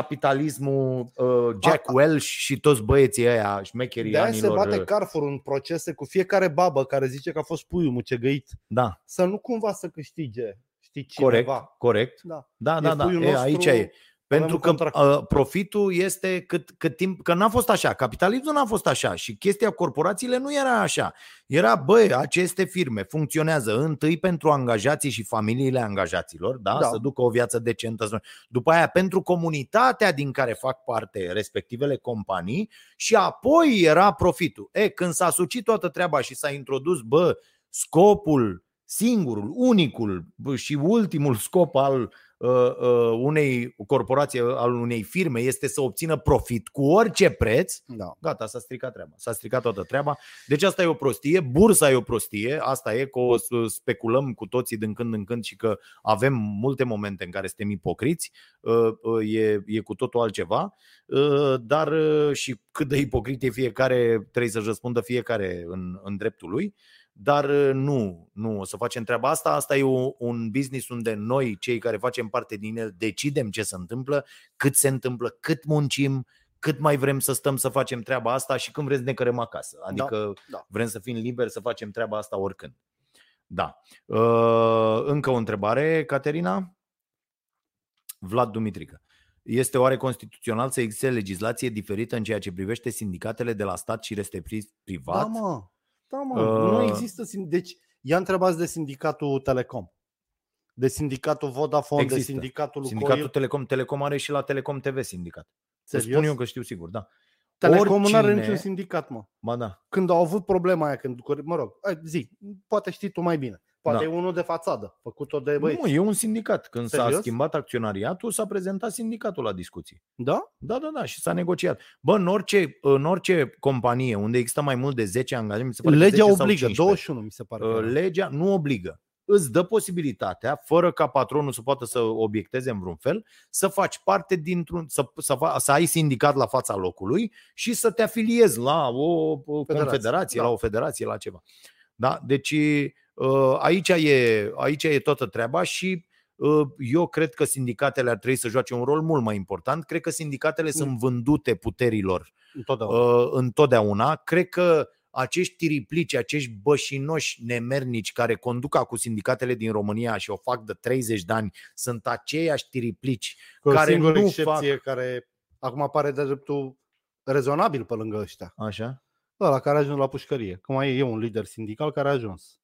Capitalismul uh, Jack A- Welch și toți băieții ăia, șmecherii De aia se anilor. bate uh, Carrefour în procese cu fiecare babă care zice că a fost puiul mucegăit. Da, Să nu cumva să câștige, știi, cineva. corect, corect. Da. Da, E da, da, puiul e, nostru, aici e. Pentru un că contract. uh, profitul este cât, cât timp, că n-a fost așa, capitalismul n-a fost așa și chestia corporațiile nu era așa. Era, băi, aceste firme funcționează întâi pentru angajații și familiile angajaților, da, Da. să ducă o viață decentă, să- după aia pentru comunitatea din care fac parte respectivele companii și apoi era profitul. E, când s-a sucit toată treaba și s-a introdus, bă, scopul singurul, unicul bă, și ultimul scop al uh, uh, unei corporații, al unei firme este să obțină profit cu orice preț, Da. gata, s-a stricat treaba. S-a stricat toată treaba. Deci asta e o prostie, bursa e o prostie, asta e că o să speculăm cu toții din când în când și că avem multe momente în care suntem ipocriți, uh, uh, e, e cu totul altceva, uh, dar uh, și cât de ipocrit e fiecare, trebuie să-și răspundă fiecare în, în dreptul lui. Dar uh, nu, nu o să facem treaba asta. Asta e o- un business unde noi, cei care facem parte din el, decidem ce se întâmplă, cât se întâmplă, cât muncim, cât mai vrem să stăm să facem treaba asta și când vrem să ne cărăm acasă. Adică da. vrem să fim liberi să facem treaba asta oricând. Da. Uh, Încă o întrebare, Caterina? Vlad Dumitrică. Este oare constituțional să existe legislație diferită în ceea ce privește sindicatele de la stat și restricții privat? Da, mă. Da, mă. Uh, Nu există. sin- Deci, ia întrebați de sindicatul Telecom. De sindicatul Vodafone, de Există. sindicatul Lucoil. Sindicatul Telecom, Telecom are și la Telecom TV sindicat. Să Serios? spun eu că știu sigur, da. Telecom nu are oricine- niciun sindicat, mă. Ba da. Când au avut problema aia, când, mă rog, hai, zi, poate știi tu mai bine. Poate Da. e unul de fațadă, făcut-o de băieți. Nu, e un sindicat. Când s-a Serios? schimbat acționariatul, s-a prezentat sindicatul la discuții. Da? Da, da, da, și s-a negociat. Bă, în orice, în orice companie unde există mai mult de 10 angajați, mi se pare că Legea 10 sau obligă, 15, 21 mi se pare. că uh, era. legea nu obligă. Îți dă posibilitatea, fără ca patronul să poată să obiecteze în vreun fel, să faci parte dintr-un, să, să, fa- să ai sindicat la fața locului și să te afiliezi la o, o Federație, confederație, da. la o federație, la ceva. Da? Deci uh, aici e, aici e toată treaba și uh, eu cred că sindicatele ar trebui să joace un rol mult mai important. Cred că sindicatele Mm. sunt vândute puterilor Întotdeauna. uh, întotdeauna. Cred că acești tiriplici, acești bășinoși nemernici care conduc cu sindicatele din România și o fac de 30 de ani, sunt aceiași tiriplici. Cu o care singură nu excepție care acum apare de dreptul rezonabil pe lângă ăștia. Așa? Ăla care a ajuns la pușcărie. Cum e, e un lider sindical care a ajuns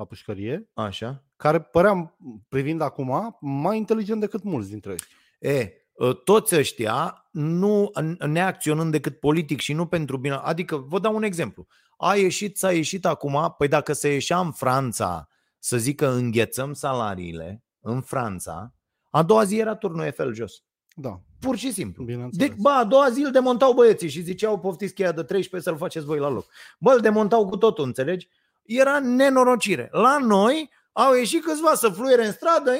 la pușcărie, Așa? care părea, privind acum, mai inteligent decât mulți dintre ei. E, ă, toți ăștia nu neacționând decât politic și nu pentru bine. Adică, vă dau un exemplu. A ieșit, s-a ieșit acum, păi dacă se ieșea în Franța să zică înghețăm salariile în Franța, a doua zi era turnul Eiffel jos. Da, Pur și simplu. bineînțeles. De, bă, a doua zi îl demontau băieții și ziceau poftiți cheia de 13 să-l faceți voi la loc. Bă, îl demontau cu totul, înțelegi? Era nenorocire. La noi au ieșit câțiva să fluiere în stradă.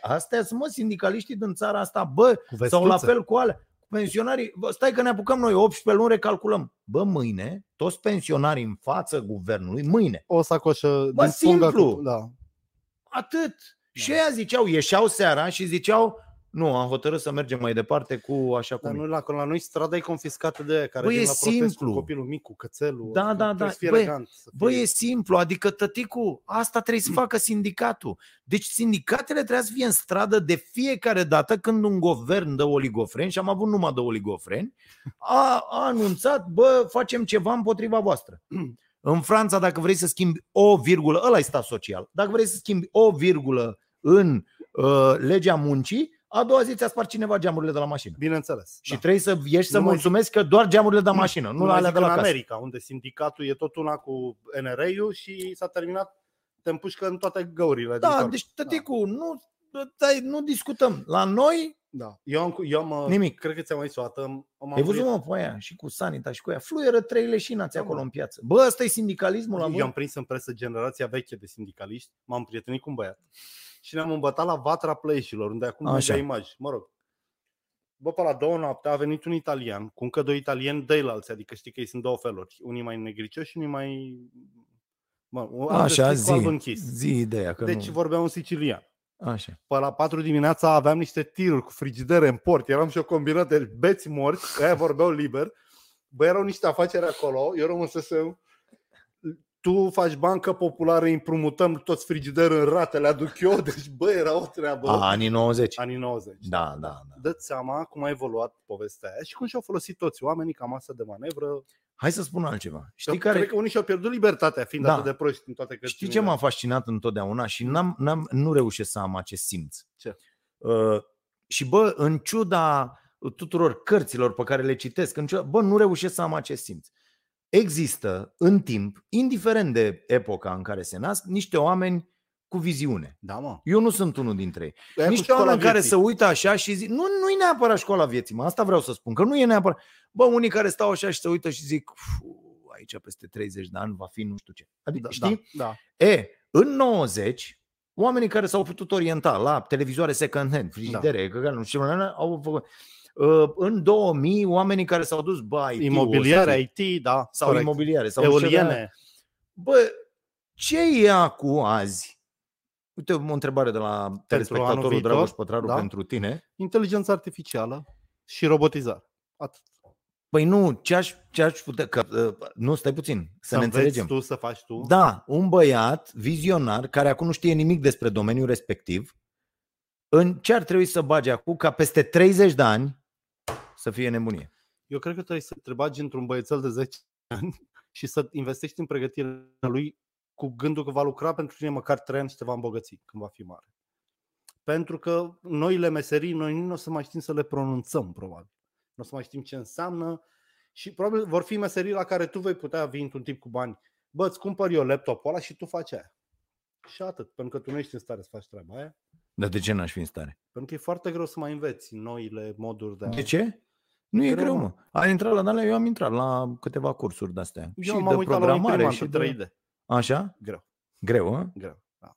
Astea sunt, mă, sindicaliștii din țara asta, bă, Cu sau la vestuță. fel cu alea. Pensionarii, bă, stai că ne apucăm noi 18 luni, recalculăm. Bă, mâine, toți pensionarii în față guvernului, mâine, O sacoșă Bă, din pungă simplu. Cu, da. atât. Și Da. ăia ziceau, ieșeau seara și ziceau, nu, am hotărât să mergem mai departe cu așa cum Dar e. nu la, la noi strada e confiscată de aia care Bă, vin e la protest simplu. cu copilul mic, cu cățelul. Da, da, Trebuie da. Să fie Bă, elegant. Să Bă, fie... e simplu, adică tăticu, asta trebuie să facă sindicatul. Deci sindicatele trebuie să fie în stradă de fiecare dată când un guvern de oligofreni, și am avut numai de oligofreni, a, a anunțat, bă, facem ceva împotriva voastră. *clears throat* În Franța, dacă vrei să schimbi o virgulă, ăla e stat social, dacă vrei să schimbi o virgulă în uh, legea muncii, a doua zi ți-a spart cineva geamurile de la mașină. Bineînțeles. Și da. trebuie să ieși să Nu mai mulțumesc că doar geamurile de la mașină, nu, Nu la mai alea zic de la în casă. America, unde sindicatul e tot una cu NRA-ul și s-a terminat, te împușcă în toate găurile. din Da, corp. deci tăticu, nu, dai, nu discutăm. La noi, Da. Eu am, eu am Nimic. Cred că ți-am mai zis o dată. am- am ai văzut murit- mă pe aia și cu Sanita și cu aia, fluieră trei leșinați Da, acolo mă. în piață. Bă, ăsta e sindicalismul la Eu voi? am prins în presă generația veche de sindicaliști, m-am prietenit cu un băiat și ne-am îmbătat la Vatra Plăieșilor, unde acum Așa. Așa. imagi. Mă rog. Bă, pe la două noapte a venit un italian cu încă doi italieni deilalți, adică știi că ei sunt două feluri. Unii mai negricioși și unii mai... Mă, alb Așa, deschis cu alb zi, închis. zi ideea. Că Deci nu... vorbeam un sicilian. Așa. Pe la 4 dimineața aveam niște tiruri cu frigidere în port. Eram și o combinat de beți morți, aia vorbeau liber. Bă, erau niște afaceri acolo, eu rămâsesem tu faci bancă populară, împrumutăm toți frigideri în rate, le aduc eu, *laughs* deci bă, era o treabă. A, anii 90. Anii 90. Da, da, da. Dă-ți seama cum a evoluat povestea aia și cum și-au folosit toți oamenii ca masă de manevră. Hai să spun altceva. Știi Cred care... că unii și-au pierdut libertatea fiind Da. atât de proști în toate Știi cărțile. ce m-a fascinat întotdeauna și n-am, n-am, nu reușesc să am acest simț. Ce? Uh, și bă, în ciuda tuturor cărților pe care le citesc, în ciuda, bă, nu reușesc să am acest simț. Există în timp, indiferent de epoca în care se nasc, niște oameni cu viziune. Da, mă. Eu nu sunt unul dintre ei. Aia cu Niște școala oameni care vieții. se uită așa și zic, nu, nu e neapărat școala vieții, mă, asta vreau să spun, că nu e neapărat. Bă, unii care stau așa și se uită și zic, "Fu, aici peste 30 de ani va fi nu știu ce. Adică, Da, știi? Da, da. E, în 90, oamenii care s-au putut orienta la televizoare second hand, frigidere, da. nu știu, au făcut. Uh, În 2000, oamenii care s-au dus, bă, IT-ul Imobiliare, ăsta, IT, da. sau corect. imobiliare, sau nu știu ce de- Eoliene. Bă, ce e cu azi? Uite, o întrebare de la telespectatorul viitor, Dragoș Pătraru da. pentru tine. Inteligență artificială și robotizare. Atât. Păi nu, ce aș, ce aș putea, că, uh, nu, stai puțin, să, ne înveți înțelegem. tu, să faci tu. Da, un băiat vizionar care acum nu știe nimic despre domeniul respectiv, în ce ar trebui să bage acum ca peste 30 de ani să fie nebunie? Eu cred că trebuie să te bagi într-un băiețel de 10 ani *laughs* și să investești în pregătirea lui cu gândul că va lucra pentru tine măcar 3 ani și te va îmbogăți când va fi mare. Pentru că noile meserii, noi nu o să mai știm să le pronunțăm, probabil. Nu o să mai știm ce înseamnă și probabil vor fi meserii la care tu vei putea veni într-un timp cu bani. Bă, îți cumpăr eu laptopul ăla și tu faci aia. Și atât, pentru că tu nu ești în stare să faci treaba aia. Dar de ce n-aș fi în stare? Pentru că e foarte greu să mai înveți noile moduri de a... De ce? Nu e Greu, greu, mă. mă. Ai intrat la Dalea, eu am intrat la câteva cursuri de-astea. Eu și m-am de uitat la unii programare prima și dată, de... 3D. Așa? Greu. Greu, a? greu. Da.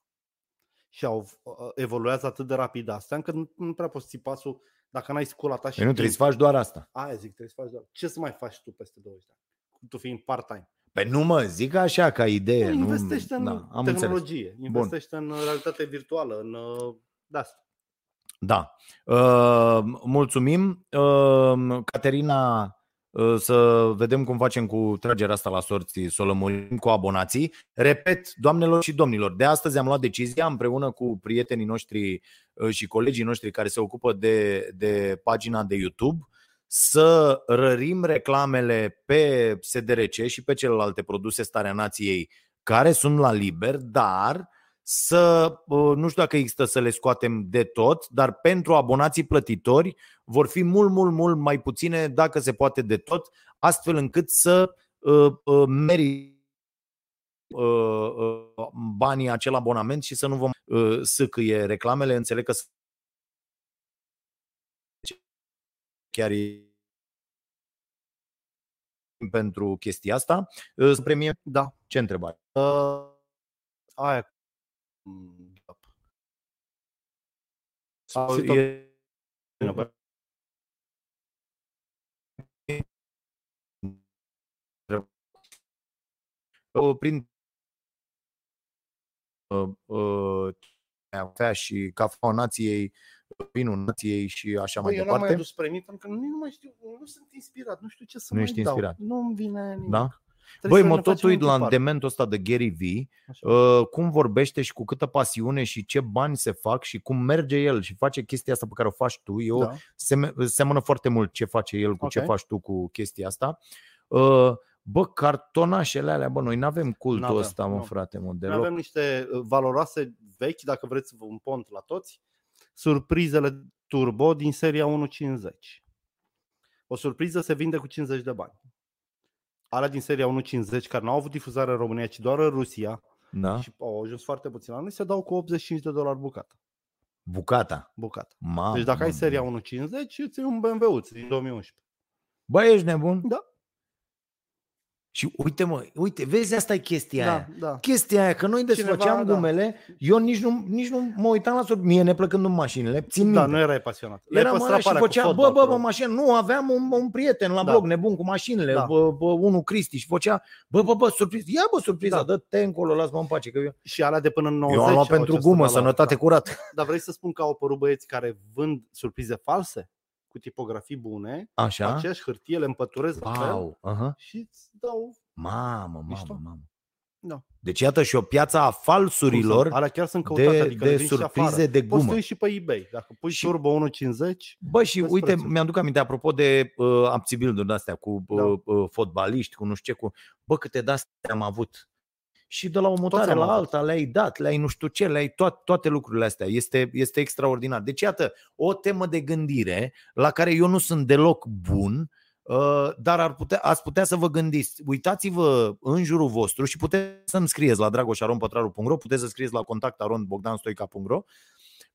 Și au uh, evoluează atât de rapid astea, încât nu, nu prea poți ții pasul dacă n-ai scula ta și Păi nu trebuie timp. să faci doar asta. Aia zic, trebuie să faci doar. Ce să mai faci tu peste 20 de ani? Tu fiind part-time. Păi nu mă, zic așa ca idee. Nu, nu, investește în da, am înțeles. tehnologie, investește în realitate virtuală, în uh, de asta. Da. Uh, mulțumim. Uh, Caterina, uh, să vedem cum facem cu tragerea asta la sorți, să o lămurim cu abonații. Repet, doamnelor și domnilor, de astăzi am luat decizia împreună cu prietenii noștri uh, și colegii noștri care se ocupă de, de pagina de YouTube să rărim reclamele pe SDRC și pe celelalte produse Starea Nației care sunt la liber, dar să, uh, nu știu dacă există să le scoatem de tot, dar pentru abonații plătitori vor fi mult, mult, mult mai puține, dacă se poate de tot, astfel încât să uh, uh, meri uh, uh, banii acel abonament și să nu vom uh, sâcâie reclamele. Înțeleg că s- chiar e pentru chestia asta. Uh, Să premiem Da. ce întrebare? Uh, aia. Mm, da. Sau Și tot- e, uh, prin uh, uh, cafea și cafeaua nației, vinul nației și așa Bă, mai eu n-am mai departe. adus premii pentru că nu, nu mai știu, nu sunt inspirat, nu știu ce să Nu mai ești dau. inspirat. Nu-mi vine nimic. Da? Trebuie Băi, să mă ne tot facem uit un la tipar. dementul ăsta de Gary V, Așa. uh, cum vorbește și cu câtă pasiune și ce bani se fac și cum merge el și face chestia asta pe care o faci tu. Eu Da. seme- seamănă foarte mult ce face el cu ce Ok. faci tu cu chestia asta. Uh, Bă, cartonașele alea, bă, noi nu avem cultul N-avem, ăsta, mă, nu. frate, mă, Noi deloc. avem niște uh, valoroase vechi, dacă vreți un pont la toți, surprizele turbo din seria 1.50. O surpriză se vinde cu 50 de bani. Alea din seria 1.50 care nu au avut difuzare în România, ci doar în Rusia Da? și au ajuns foarte puțin la noi, se dau cu 85 de dolari bucată. Bucata. bucată. Mamă, Deci dacă ai mamă. seria 1.50, îți iei un BMW din 2011. Bă, ești nebun? Da. Și uite, mă, uite, vezi, asta e chestia aia. Da, da. Chestia aia, că noi desfăceam Cineva, da. gumele, eu nici nu, nici nu mă uitam la sub, mie neplăcând în mașinile, țin Da, minte. nu erai pasionat. Le-ai Eram păstrat ăla pe și alea cu făcea, bă, fotbal bă, bă, acolo. mașină, nu, aveam un, un prieten la Da. blog nebun cu mașinile, Da. bă, bă, unul Cristi și făcea, bă, bă, bă, surpriză, ia bă, surpriza, Da. dă-te încolo, lasă-mă în pace, că eu, Și alea de până în 90 eu am luat au pentru această gumă, valoare. sănătate Da. curată. Dar vrei să spun că au apărut băieți care vând surprize false? Cu tipografii bune, Așa? aceeași hârtie, le împăturez la fel Wow, aha. și îți dau Mamă, mamă, Mișto. mamă. Da. Deci iată și o piață a falsurilor Alea chiar sunt căutate, de, adică le de vinzi și surprize afară. de Poți gumă. să uiți și pe eBay. Dacă pui Și- Turbo 1.50, Bă, și Vezi uite, prețul. mi-aduc aminte, apropo de uh, abțibuild de astea cu uh, Da. uh, fotbaliști, cu nu știu ce, cu... Bă, câte de-astea am avut. Și de la o mutare am la avut. alta le-ai dat, le-ai nu știu ce, le-ai toate, toate lucrurile astea. Este, este extraordinar. Deci, iată, o temă de gândire la care eu nu sunt deloc bun, Uh, dar ar putea, ați putea să vă gândiți, uitați-vă în jurul vostru și puteți să-mi scrieți la dragoșaronpătraru.ro, puteți să scrieți la contactaronbogdanstoica.ro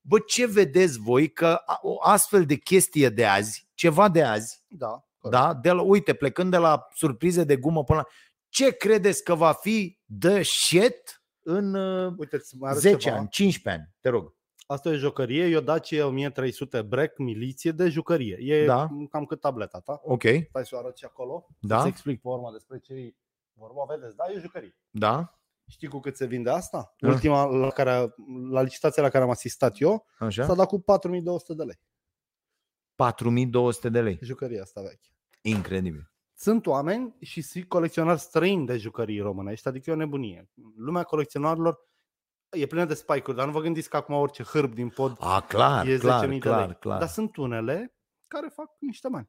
Bă, ce vedeți voi că o astfel de chestie de azi, ceva de azi, Da. da? De la, uite, plecând de la surprize de gumă până la... Ce credeți că va fi the shit în uh, Uite, îți mai arăt 10 ceva. ani, 15 ani? Te rog. Asta e o jucărie, e o Dacia 1300 break miliție de jucărie. E Da. cam cât tableta ta. Ok, Stai să o arăt și acolo. da, Să explic pe urmă despre ce e vorba. Vedeți, da, e jucărie. da, Știi cu cât se vinde asta? Da. Ultima la, care, la licitația la care am asistat eu s-a așa. dat cu 4200 de lei. 4200 de lei. Jucăria asta veche. Incredibil. Sunt oameni și și colecționari străini de jucării românești, adică e o nebunie. Lumea colecționarilor e plină de spike-uri, dar nu vă gândiți că acum orice hârb din pod A, clar, e 10.000 clar, de clar, lei. clar. Dar sunt unele care fac niște bani.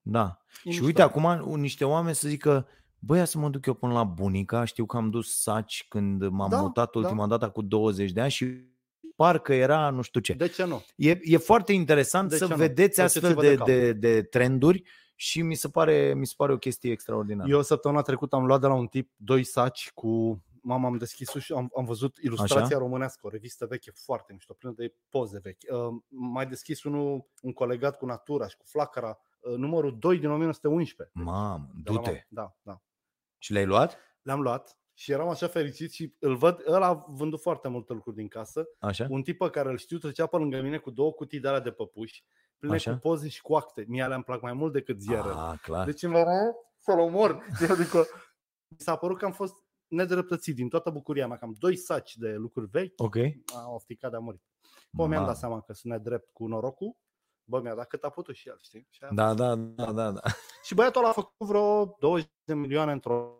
Da. E Și mișto. uite, acum niște oameni să zică, băi, ia să mă duc eu până la bunica, știu că am dus saci când m-am Da, mutat da. ultima dată cu 20 de ani și parcă era nu știu ce. De ce nu? E, e foarte interesant De să ce nu? vedeți astfel Faceți-vă de, de cap. de, de trenduri și mi se pare, mi se pare o chestie extraordinară. Eu săptămâna trecută am luat de la un tip doi saci cu Mama, am deschis și am, am văzut Ilustrația Așa? Românească, o revistă veche foarte mișto, plină de poze vechi. Uh, mai deschis unul, un colegat cu natura și cu flacăra, uh, numărul 2 din 1911. Mamă, De la du-te. mama. Da, da. Și le-ai luat? Le-am luat și eram așa fericit și îl văd, ăla a vândut foarte multe lucruri din casă. Așa? Un tip pe care îl știu trecea pe lângă mine cu două cutii de alea de păpuși, pline Așa? cu poze și cu acte. Mie alea îmi plac mai mult decât ziarele. Ah, clar. Deci îmi era să-l omor. *laughs* Adică mi s-a părut că am fost nedreptățit din toată bucuria mea, că am doi saci de lucruri vechi, Ok. au ofticat de a muri. Bă, mi-am Ma. dat seama că sunt nedrept cu norocul. Bă, mi-a dat cât a putut și el, știi? Și, a- Da, da, da, da, da. *laughs* și băiatul ăla a făcut vreo 20 de milioane într-o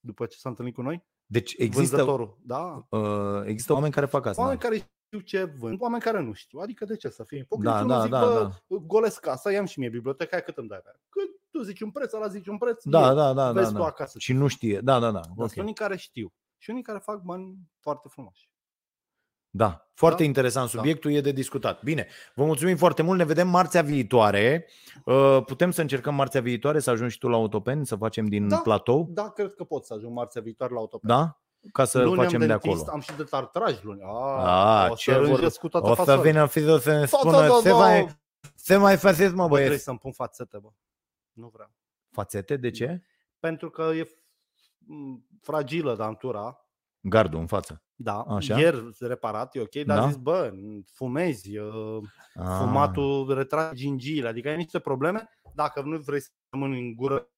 după ce s-a întâlnit cu noi. Deci există, Vânzătorul, da. uh, există oameni care fac asta. Oameni care știu ce vând, oameni care nu știu. Adică de ce să fie ipocrit? Da, Eu da, zic, da, bă, golesc casa, i-am și mie biblioteca, aia cât îmi dai pe aia? Cât tu zici un preț, ăla zici un preț, Da, eu. da, da, da, Vezi tu da. acasă. Și nu știe. Da, da, da. Dar ok. sunt unii care știu și unii care fac bani foarte frumoși. Da, foarte Da? interesant subiectul, e de discutat. Bine, vă mulțumim foarte mult, ne vedem marțea viitoare. Uh, Putem să încercăm marțea viitoare să ajungi și tu la Autopen, să facem din Da. platou, Da, cred că pot să ajung marțea viitoare la autopen. da? Ca să luni facem am de dentist, acolo. Am și de tartraj luni. Ah, Ah, o ce să vor- rânjesc cu toată O să fasoarea. vină fizul să ne Da, spună, da, da, se da. mai, se mai faceți mă Bă, trebuie băieți. să-mi pun fațete, bă. Nu vreau. Fațete, de ce? Pentru că e m, fragilă dantura. Gardul în față. Da, Așa. ieri reparat, e ok, dar Da. da? zis, bă, fumezi, uh, Ah, fumatul retrage gingiile, adică ai niște probleme. Dacă nu vrei să rămâni în gură,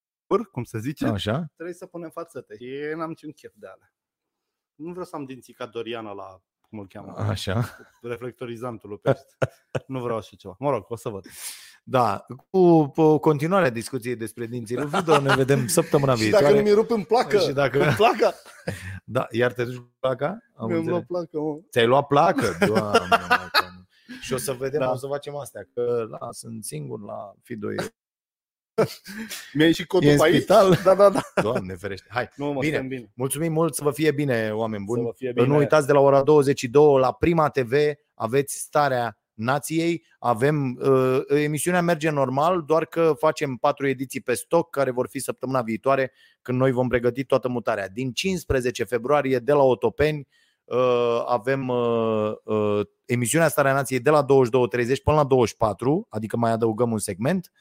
cum se zice, Așa? trebuie să punem fațete. Și n-am niciun chef de alea. Nu vreau să am dinții ca Doriana la, cum îl cheamă, Așa. reflectorizantul lui Pești. nu vreau așa ceva. Mă rog, o să văd. Da, cu, cu continuarea discuției despre dinții lui Fido ne vedem săptămâna *laughs* Și viitoare. dacă nu mi rup în placă, Și dacă- în placa, *laughs* Da, iar te duci cu placa? Am mi-am înțeles. luat placă, mă. Ți-ai luat placă? *laughs* Doamne, Doamne. Și o să vedem, Da. o să facem astea, că la, sunt singur la Fido. E, *laughs* Mi-ai și codul e în pe aici? spital. *laughs* Da, da, da. Doamne ferește. Hai, Nu, mă, Bine. bine. bine. mulțumim mult, să vă fie bine, oameni Să buni. vă fie bine. Nu uitați de la ora 22 la Prima TV aveți starea nației. Avem uh, emisiunea merge normal, doar că facem patru ediții pe stoc care vor fi săptămâna viitoare când noi vom pregăti toată mutarea. Din 15 februarie de la Otopeni uh, avem uh, uh, emisiunea Starea Nației de la 22.30 până la 24, adică mai adăugăm un segment. Uh,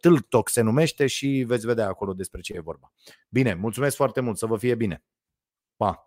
Tâlc Talk se numește și veți vedea acolo despre ce e vorba. Bine, mulțumesc foarte mult, să vă fie bine. Pa!